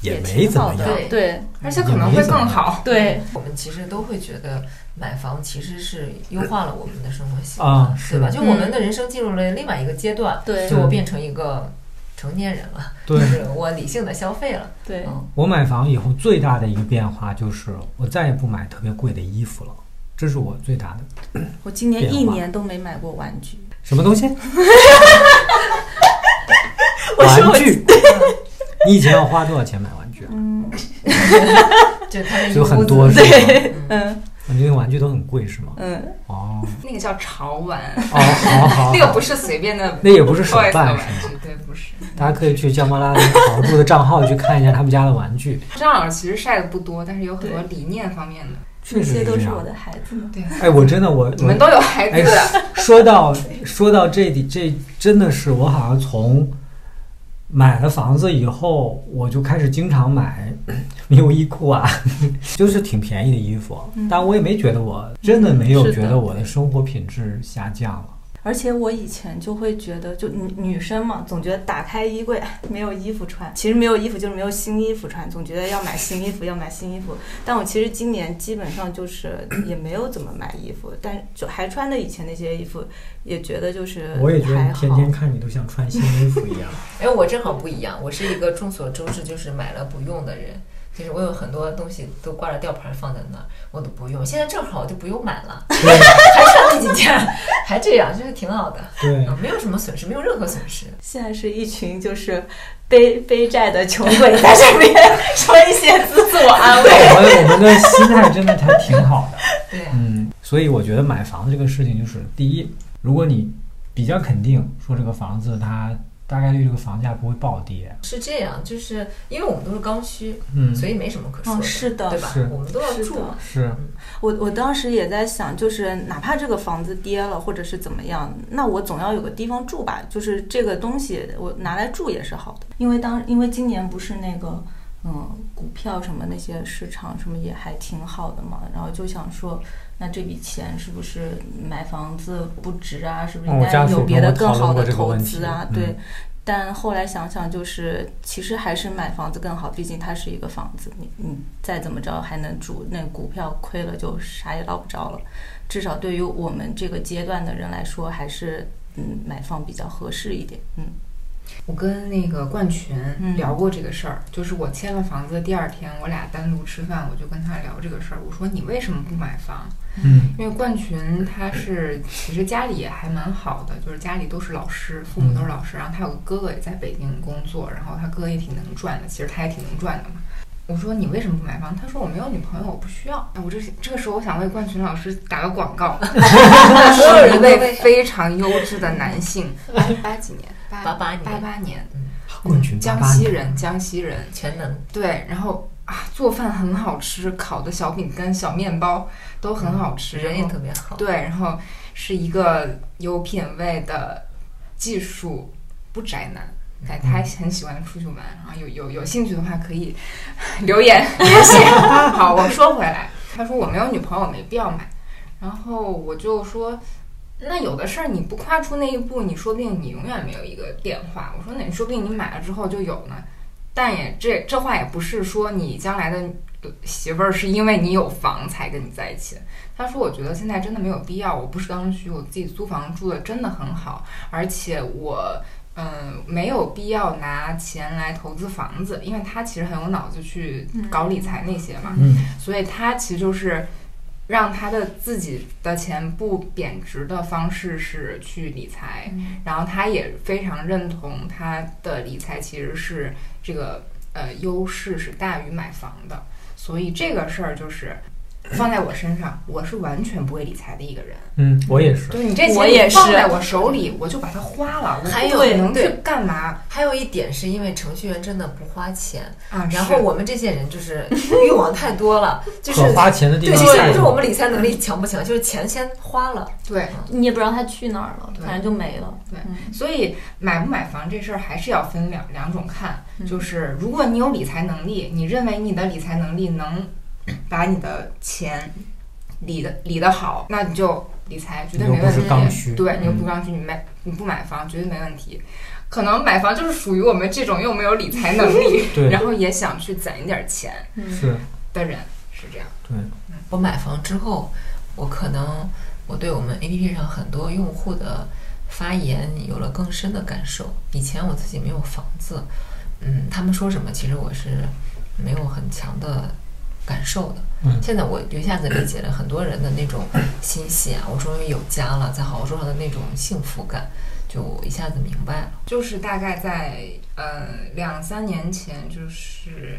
也没怎么样。对而且可能会更好。对，我们其实都会觉得买房其实是优化了我们的生活习惯，对吧？就我们的人生进入了另外一个阶段，对就我变成一个成年人了，对就是我理性的消费了，对，嗯，我买房以后最大的一个变化就是，我再也不买特别贵的衣服了，这是我最大的我今年一年都没买过玩具。什么东西？玩具。你以前要花多少钱买玩具啊？嗯，就他那一就很多是吧？对，嗯，你这些玩具都很贵是吗？嗯，哦那个叫潮玩，哦，好好，那个不是随便的，那也不是手办是具，对，不是。大家可以去姜妈拉好住的账号去看一下他们家的玩具，张老师其实晒的不多，但是有很多理念方面的。确这实这些都是我。的孩子们。对，哎，我真的我我你们都有孩哎子，，说到说到这里，这真的是我好像从买了房子以后，我就开始经常买优衣库啊，就是挺便宜的衣服，嗯但我也没觉得我真的没有觉得我的生活品质下降了。而且我以前就会觉得，就女女生嘛，总觉得打开衣柜没有衣服穿，其实没有衣服就是没有新衣服穿，总觉得要买新衣服，要买新衣服。但我其实今年基本上就是也没有怎么买衣服，但就还穿的以前那些衣服，也觉得就是我也觉得还好天天看你都像穿新衣服一样。哎，我正好不一样，我是一个众所周知就是买了不用的人，就是我有很多东西都挂着吊牌放在那儿，我都不用。现在正好我就不用买了，还穿那几件，还这样，就是挺好的，对，嗯，没有什么损失，没有任何损失。现在是一群就是背背债的穷鬼在这边 说一些自我安慰。我们我们的心态真的还挺好的。对，嗯，所以我觉得买房子这个事情，就是第一，如果你比较肯定说这个房子它大概率这个房价不会暴跌，是这样，就是因为我们都是刚需，嗯，所以没什么可说嗯是的对吧？我们都要住嘛。是我我当时也在想，就是哪怕这个房子跌了，或者是怎么样，那我总要有个地方住吧。就是这个东西我拿来住也是好的，因为当因为今年不是那个嗯股票什么那些市场什么也还挺好的嘛，然后就想说，那这笔钱是不是买房子不值啊？是不是应该有别的更好的投资啊？嗯对。但后来想想，就是其实还是买房子更好，毕竟它是一个房子，你你再怎么着还能住，那股票亏了就啥也捞不着了。至少对于我们这个阶段的人来说，还是嗯买房比较合适一点。嗯我跟那个冠群嗯聊过这个事儿，就是我签了房子的第二天，我俩单独吃饭，我就跟他聊这个事儿。我说你为什么不买房？嗯因为冠群他是其实家里也还蛮好的，就是家里都是老师，父母都是老师，然后他有个哥哥也在北京工作，然后他哥也挺能赚的，其实他也挺能赚的嘛。我说你为什么不买房？他说我没有女朋友，我不需要。哎，我这这个时候我想为冠群老师打个广告，他 是一位非常优质的男性，八八几年，八八八年八八年，冠军江88年西人，江西人，全能，对，然后啊，做饭很好吃，烤的小饼干、小面包都很好吃，人也特别好。对，然后是一个有品位的技术不宅男。哎，他还很喜欢出去玩，然后有有有兴趣的话可以 留言联系。好，我说回来，他说我没有女朋友，没必要买。然后我就说，那有的事儿你不跨出那一步，你说不定你永远没有一个电话。我说那你说不定你买了之后就有呢。但也这这话也不是说你将来的媳妇儿是因为你有房才跟你在一起的。他说：“我觉得现在真的没有必要，我不是刚需，我自己租房住的真的很好，而且我嗯没有必要拿钱来投资房子，因为他其实很有脑子去搞理财那些嘛，嗯所以他其实就是让他的自己的钱不贬值的方式是去理财，然后他也非常认同他的理财其实是这个呃优势是大于买房的，所以这个事儿就是放在我身上，我是完全不会理财的一个人。嗯，我也是。就是你这钱也放在我手里，我就把它花了，我还有能去干嘛还有一点是因为程序员真的不花钱，啊？然后我们这些人就是欲望太多了，就是花钱的地对，方其实不是我们理财能力强不强，就是钱先花了。对你也不知道他去哪儿了，反正就没了。对嗯所以买不买房这事儿还是要分两两种看，嗯就是如果你有理财能力，你认为你的理财能力能把你的钱理的理得好，那你就理财绝对没问题。刚需对，你又不嗯刚需，你买你不买房绝对没问题。可能买房就是属于我们这种又没有理财能力，然后也想去攒一点钱嗯是，的人，是这样。对，我买房之后，我可能我对我们 APP 上很多用户的发言有了更深的感受。以前我自己没有房子，嗯，他们说什么，其实我是没有很强的感受的。嗯现在我一下子理解了很多人的那种欣喜啊，我终于有家了，在好好说上的那种幸福感，就一下子明白了。就是大概在呃两三年前，就是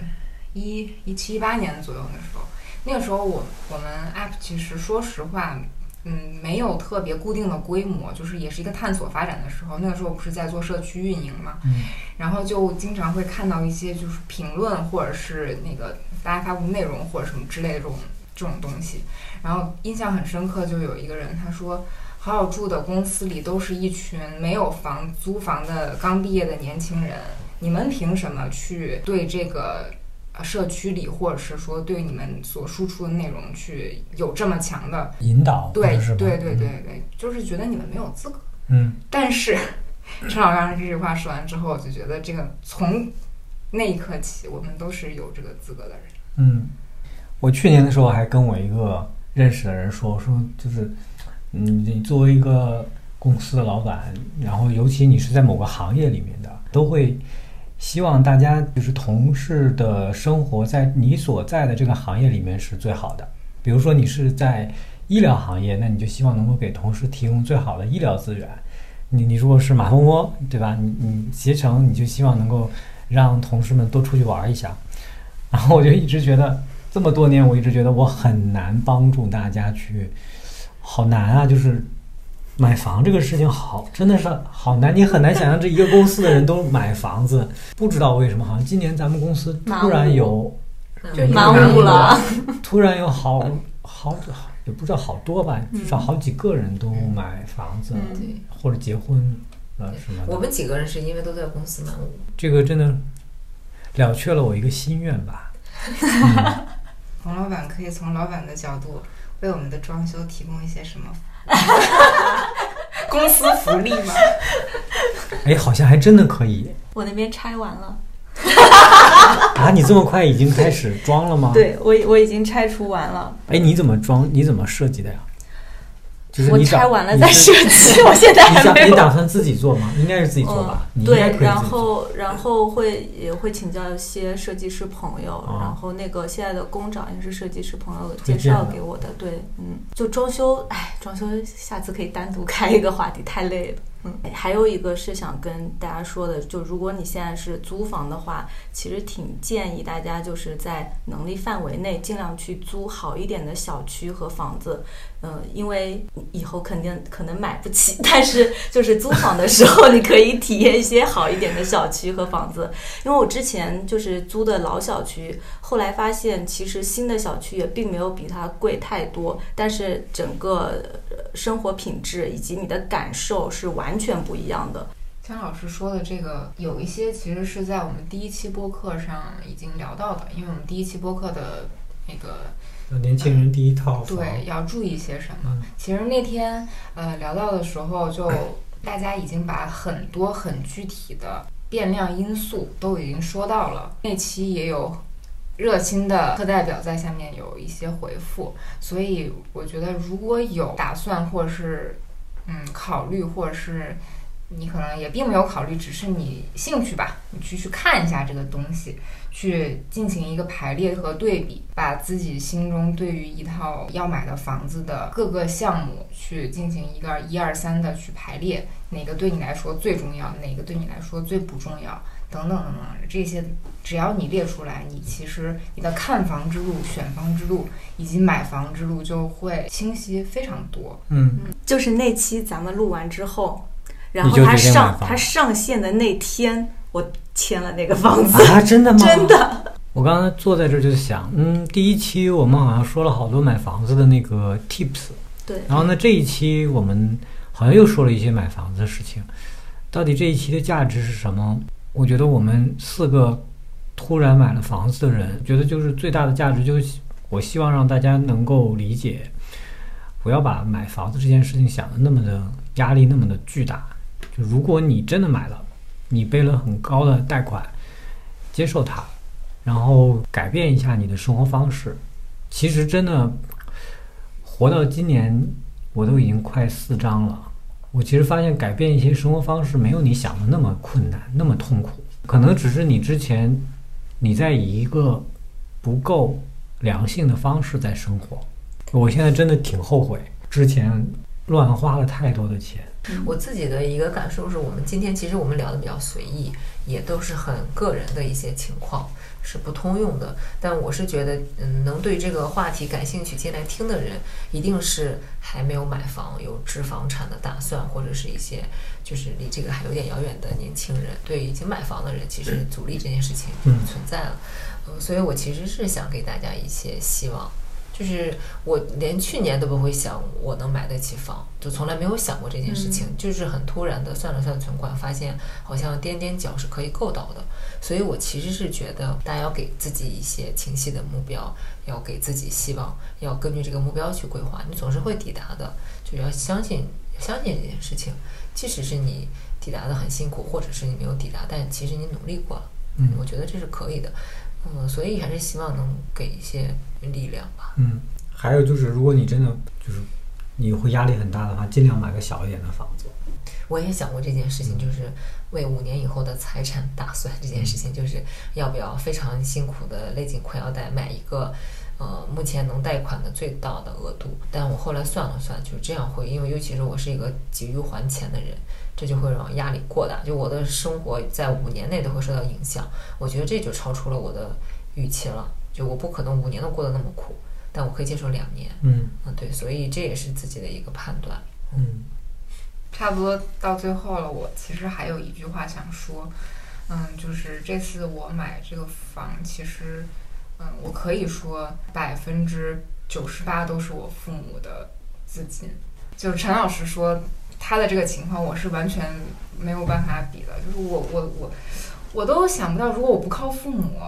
一一七一八年左右的时候，那个时候我我们 app 其实说实话，嗯，没有特别固定的规模，就是也是一个探索发展的时候。那个时候不是在做社区运营嘛，嗯然后就经常会看到一些就是评论或者是那个大家发布内容或者什么之类的这种这种东西。然后印象很深刻，就有一个人他说。好好住的公司里都是一群没有房租房的刚毕业的年轻人，你们凭什么去对这个呃社区里，或者是说对你们所输出的内容去有这么强的引导对是对对对对，就是觉得你们没有资格。嗯但是陈老师这句话说完之后，我就觉得这个从那一刻起，我们都是有这个资格的人。嗯，我去年的时候还跟我一个认识的人说，我说就是，嗯，你作为一个公司的老板，然后尤其你是在某个行业里面的，都会希望大家就是同事的生活在你所在的这个行业里面是最好的。比如说你是在医疗行业，那你就希望能够给同事提供最好的医疗资源。你你如果是马蜂窝，对吧？你你携程，你就希望能够让同事们多出去玩一下。然后我就一直觉得，这么多年，我一直觉得我很难帮助大家去，好难啊！就是买房这个事情好，真的是好难，你很难想象这一个公司的人都买房子。不知道为什么，好像今年咱们公司突然有，就满五五了，突然有好好好也不知道好多吧，至少好几个人都买房子、或者结婚了什么。我们几个人是因为都在公司满五，这个真的了却了我一个心愿吧。嗯冯老板可以从老板的角度为我们的装修提供一些什么 公司福利吗？哎，好像还真的可以我那边拆完了，啊！你这么快已经开始装了吗？。对我我已经拆除完了，哎，你怎么装？你怎么设计的呀？就是我拆完了再设计，我现在还没有。你打算自己做吗？应该是自己做吧？嗯，对。然后然后会也会请教一些设计师朋友，哦然后那个现在的工长也是设计师朋友介绍给我的，对，嗯，就装修，哎，装修下次可以单独开一个话题，太累了。嗯，还有一个是想跟大家说的，就如果你现在是租房的话，其实挺建议大家就是在能力范围内尽量去租好一点的小区和房子，嗯，因为以后肯定可能买不起，但是就是租房的时候，你可以体验一些好一点的小区和房子。因为我之前就是租的老小区，后来发现其实新的小区也并没有比它贵太多，但是整个生活品质以及你的感受是完全不一样的。姜老师说的这个，有一些其实是在我们第一期播客上已经聊到的，因为我们第一期播客的那个年轻人第一套房，对要注意些什么。嗯其实那天呃聊到的时候就，大家已经把很多很具体的变量因素都已经说到了。那期也有热心的课代表在下面有一些回复，所以我觉得如果有打算或者是嗯考虑，或者是你可能也并没有考虑，只是你兴趣吧，你去去看一下这个东西，去进行一个排列和对比，把自己心中对于一套要买的房子的各个项目去进行一个一二三的去排列，哪个对你来说最重要，哪个对你来说最不重要，等等等等，这些只要你列出来，你其实你的看房之路、选房之路以及买房之路就会清晰非常多。嗯，就是那期咱们录完之后，然后他上他上线的那天，我签了那个房子，啊，真的吗？真。的。我刚才坐在这儿就想，嗯，第一期我们好像说了好多买房子的那个 tips，对，然后呢，这一期我们好像又说了一些买房子的事情。到底这一期的价值是什么？我觉得我们四个突然买了房子的人，觉得就是最大的价值就是我希望让大家能够理解，不要把买房子这件事情想的那么的压力那么的巨大。就如果你真的买了，你背了很高的贷款，接受它，然后改变一下你的生活方式，其实真的活到今年，我都已经快四张了。我其实发现改变一些生活方式没有你想的那么困难，那么痛苦。可能只是你之前你在以一个不够良性的方式在生活。我现在真的挺后悔之前乱花了太多的钱，我自己的一个感受是我们今天其实我们聊的比较随意，也都是很个人的一些情况，是不通用的。但我是觉得，嗯，能对这个话题感兴趣进来听的人，一定是还没有买房、有置房产的打算，或者是一些就是离这个还有点遥远的年轻人。对已经买房的人，其实阻力这件事情嗯存在了。呃，所以我其实是想给大家一些希望。就是我连去年都不会想我能买得起房，就从来没有想过这件事情，就是很突然的算了算存款，发现好像踮踮脚是可以够到的。所以我其实是觉得大家要给自己一些清晰的目标，要给自己希望，要根据这个目标去规划，你总是会抵达的，就要相信相信这件事情，即使是你抵达的很辛苦，或者是你没有抵达，但其实你努力过了，嗯我觉得这是可以的。嗯，所以还是希望能给一些力量吧。嗯，还有就是，如果你真的就是你会压力很大的话，尽量买个小一点的房子。我也想过这件事情，就是为五年以后的财产打算。这件事情就是要不要非常辛苦的勒紧裤腰带买一个，呃，目前能贷款的最大的额度。但我后来算了算，就是这样会，因为尤其是我是一个急于还钱的人，这就会让压力过大，就我的生活在五年内都会受到影响。我觉得这就超出了我的预期了，就我不可能五年都过得那么苦，但我可以接受两年。嗯嗯，对，所以这也是自己的一个判断。嗯差不多到最后了，我其实还有一句话想说，嗯，就是这次我买这个房，其实，嗯，我可以说百分之九十八都是我父母的资金。就是陈老师说他的这个情况，我是完全没有办法比的。就是我我我我都想不到，如果我不靠父母，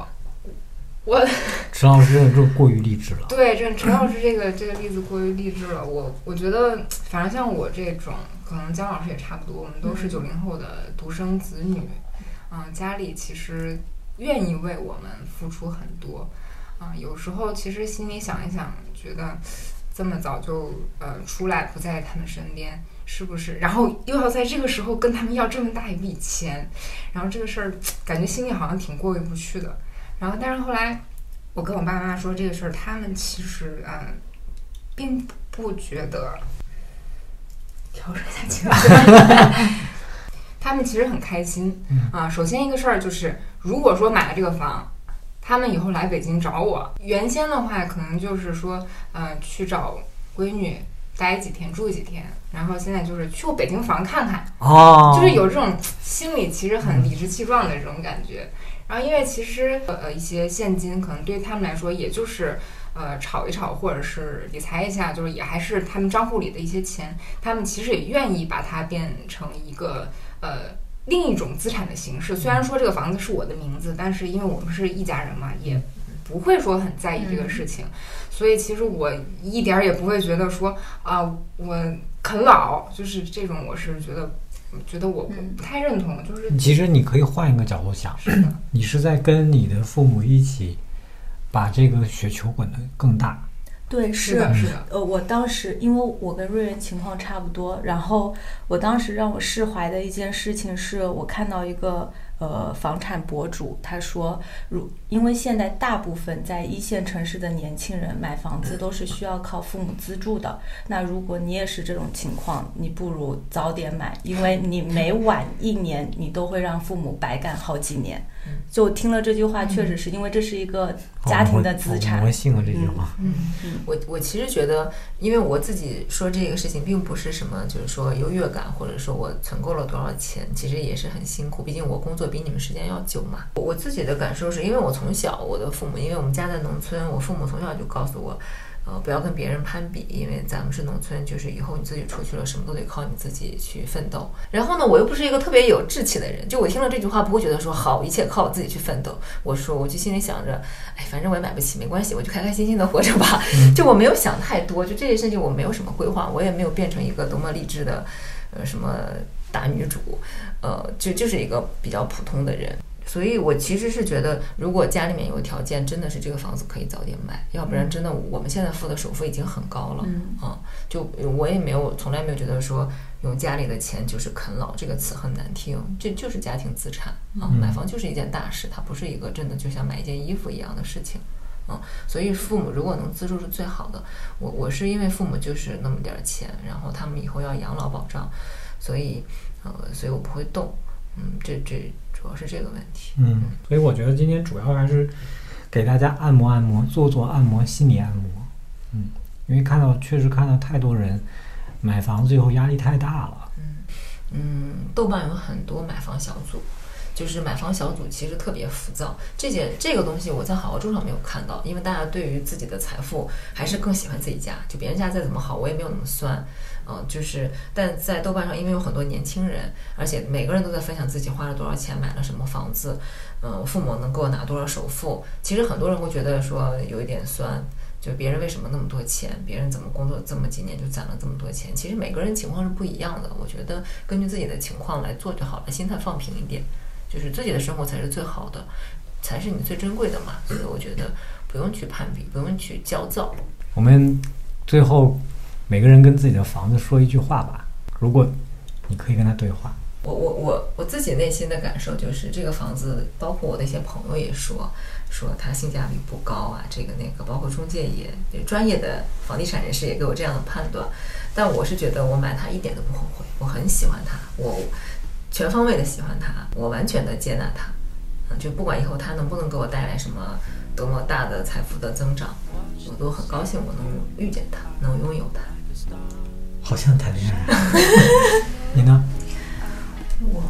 我 陈老师这过于励志了。对，这陈老师这个这个例子过于励志了。我我觉得，反正像我这种，可能姜老师也差不多，我们都是九零后的独生子女，嗯、家里其实愿意为我们付出很多，啊、有时候其实心里想一想，觉得这么早就呃出来不在他们身边，是不是？然后又要在这个时候跟他们要这么大一笔钱，然后这个事儿感觉心里好像挺过意不去的。然后，但是后来我跟我爸妈说这个事儿，他们其实嗯，并不觉得。调整一下情绪。他们其实很开心嗯啊。首先一个事儿就是，如果说买了这个房，他们以后来北京找我，原先的话可能就是说，呃，去找闺女待几天，住几天，然后现在就是去我北京房看看，哦，就是有这种心里其实很理直气壮的这种感觉。然后因为其实呃一些现金可能对他们来说也就是呃炒一炒或者是理财一下，就是也还是他们账户里的一些钱，他们其实也愿意把它变成一个呃另一种资产的形式。虽然说这个房子是我的名字，但是因为我们是一家人嘛，也不会说很在意这个事情，所以其实我一点儿也不会觉得说啊我啃老，就是这种我是觉得。觉得我不太认同，就是其实你可以换一个角度想，是的，你是在跟你的父母一起把这个雪球滚得更大。对，是的，是的，呃，我当时因为我跟瑞瑞情况差不多，然后我当时让我释怀的一件事情是我看到一个呃房产博主，他说，如因为现在大部分在一线城市的年轻人买房子都是需要靠父母资助的，那如果你也是这种情况，你不如早点买，因为你每晚一年，你都会让父母白干好几年。就听了这句话，确实是因为这是一个家庭的资产我。我信了这句话。嗯我我其实觉得，因为我自己说这个事情，并不是什么就是说优越感，或者说我存够了多少钱，其实也是很辛苦。毕竟我工作比你们时间要久嘛。我我自己的感受是因为我从小我的父母，因为我们家在农村，我父母从小就告诉我。呃，不要跟别人攀比，因为咱们是农村，就是以后你自己出去了，什么都得靠你自己去奋斗。然后呢，我又不是一个特别有志气的人，就我听了这句话，不会觉得说好，一切靠我自己去奋斗。我说，我就心里想着，哎，反正我也买不起，没关系，我就开开心心的活着吧。就我没有想太多，就这些事情我没有什么规划，我也没有变成一个多么励志的，呃，什么大女主，呃，就就是一个比较普通的人。所以我其实是觉得，如果家里面有条件，真的是这个房子可以早点买，要不然真的我们现在付的首付已经很高了，嗯啊，就我也没有从来没有觉得说用家里的钱就是啃老这个词很难听，这就是家庭资产啊，嗯买房就是一件大事，它不是一个真的就像买一件衣服一样的事情。嗯，所以父母如果能资助是最好的。我我是因为父母就是那么点儿钱，然后他们以后要养老保障，所以呃，所以我不会动。嗯，这这主要是这个问题。嗯，所以我觉得今天主要还是给大家按摩按摩，做做按摩，心理按摩。嗯，因为看到确实看到太多人买房子以后压力太大了。嗯嗯，豆瓣有很多买房小组，就是买房小组其实特别浮躁。这件这个东西我在好好住上没有看到，因为大家对于自己的财富还是更喜欢自己家，就别人家再怎么好，我也没有那么酸。嗯，就是但在豆瓣上，因为有很多年轻人，而且每个人都在分享自己花了多少钱买了什么房子，嗯，父母能给我拿多少首付。其实很多人会觉得说有一点酸。就别人为什么那么多钱？别人怎么工作这么几年就攒了这么多钱？其实每个人情况是不一样的。我觉得根据自己的情况来做就好了，心态放平一点，就是自己的生活才是最好的，才是你最珍贵的嘛。所以我觉得不用去攀比，不用去焦躁。我们最后每个人跟自己的房子说一句话吧。如果你可以跟他对话，我我我我自己内心的感受就是，这个房子，包括我的一些朋友也说。说它性价比不高啊，这个那个，包括中介也专业的房地产人士也给我这样的判断，但我是觉得我买它一点都不后悔，我很喜欢它，我全方位的喜欢它，我完全的接纳它，嗯，就不管以后它能不能给我带来什么多么大的财富的增长，我都很高兴我能遇见他，能拥有他。好像谈恋爱，你呢？我，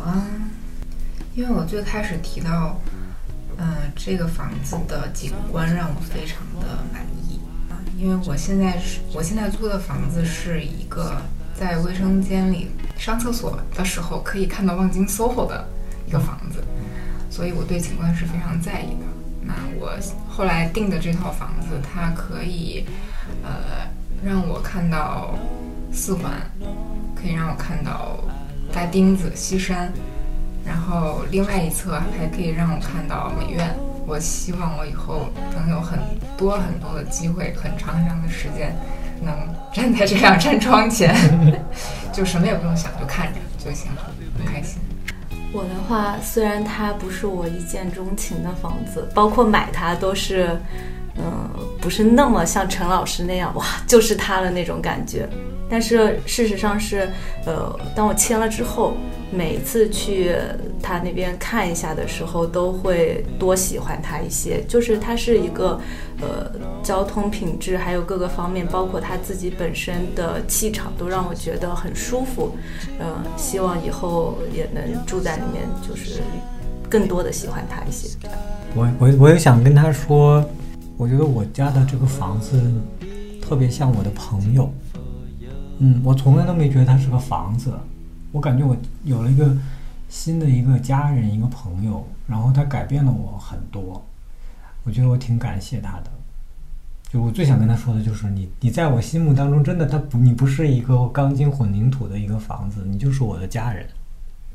因为我最开始提到。嗯，这个房子的景观让我非常的满意啊，因为我现在是我现在租的房子是一个在卫生间里上厕所的时候可以看到望京 SOHO 的一个房子，所以我对景观是非常在意的。那我后来订的这套房子，它可以呃让我看到四环，可以让我看到大丁子西山。然后另外一侧还可以让我看到美院。我希望我以后能有很多很多的机会，很长很长的时间，能站在这辆 站窗前，就什么也不用想，就看着就行，很开心。我的话，虽然它不是我一见钟情的房子，包括买它都是，嗯，不是那么像陈老师那样，哇，就是它的那种感觉。但是事实上是，呃，当我签了之后。每次去他那边看一下的时候，都会多喜欢他一些。就是他是一个，呃，交通品质还有各个方面，包括他自己本身的气场，都让我觉得很舒服。嗯，希望以后也能住在里面，就是更多的喜欢他一些。我我我也想跟他说，我觉得我家的这个房子特别像我的朋友。嗯，我从来都没觉得它是个房子。我感觉我有了一个新的一个家人，一个朋友，然后他改变了我很多。我觉得我挺感谢他的。就我最想跟他说的就是，你你在我心目当中真的他不，你不是一个钢筋混凝土的一个房子，你就是我的家人。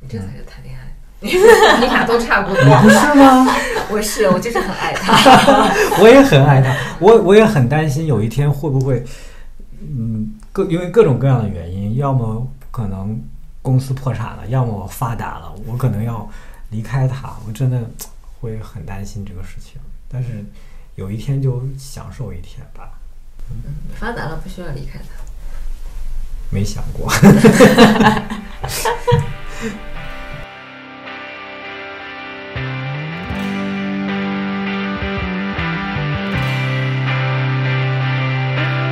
你这才是谈恋爱，你俩都差不多，你不是吗？我是，我就是很爱他，我也很爱他，我我也很担心有一天会不会，嗯，各因为各种各样的原因，要么可能。公司破产了，要么我发达了，我可能要离开他，我真的会很担心这个事情。但是有一天就享受一天吧。嗯，发达了不需要离开他。没想过。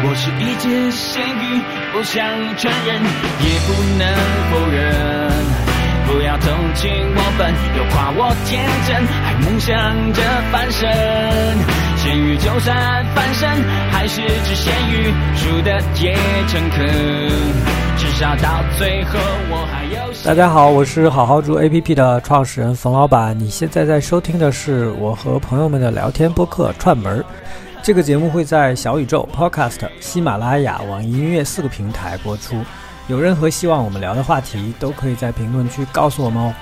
我是一只咸鱼，不想承认，也不能否认。不要同情我笨，又夸我天真，还梦想着翻身。咸鱼就算翻身，还是只咸鱼，输的也诚恳。至少到最后，我还有。大家好，我是好好猪 APP 的创始人冯老板。你现在在收听的是我和朋友们的聊天播客串门儿。这个节目会在小宇宙 podcast 喜马拉雅网易音乐四个平台播出。有任何希望我们聊的话题都可以在评论区告诉我们哦。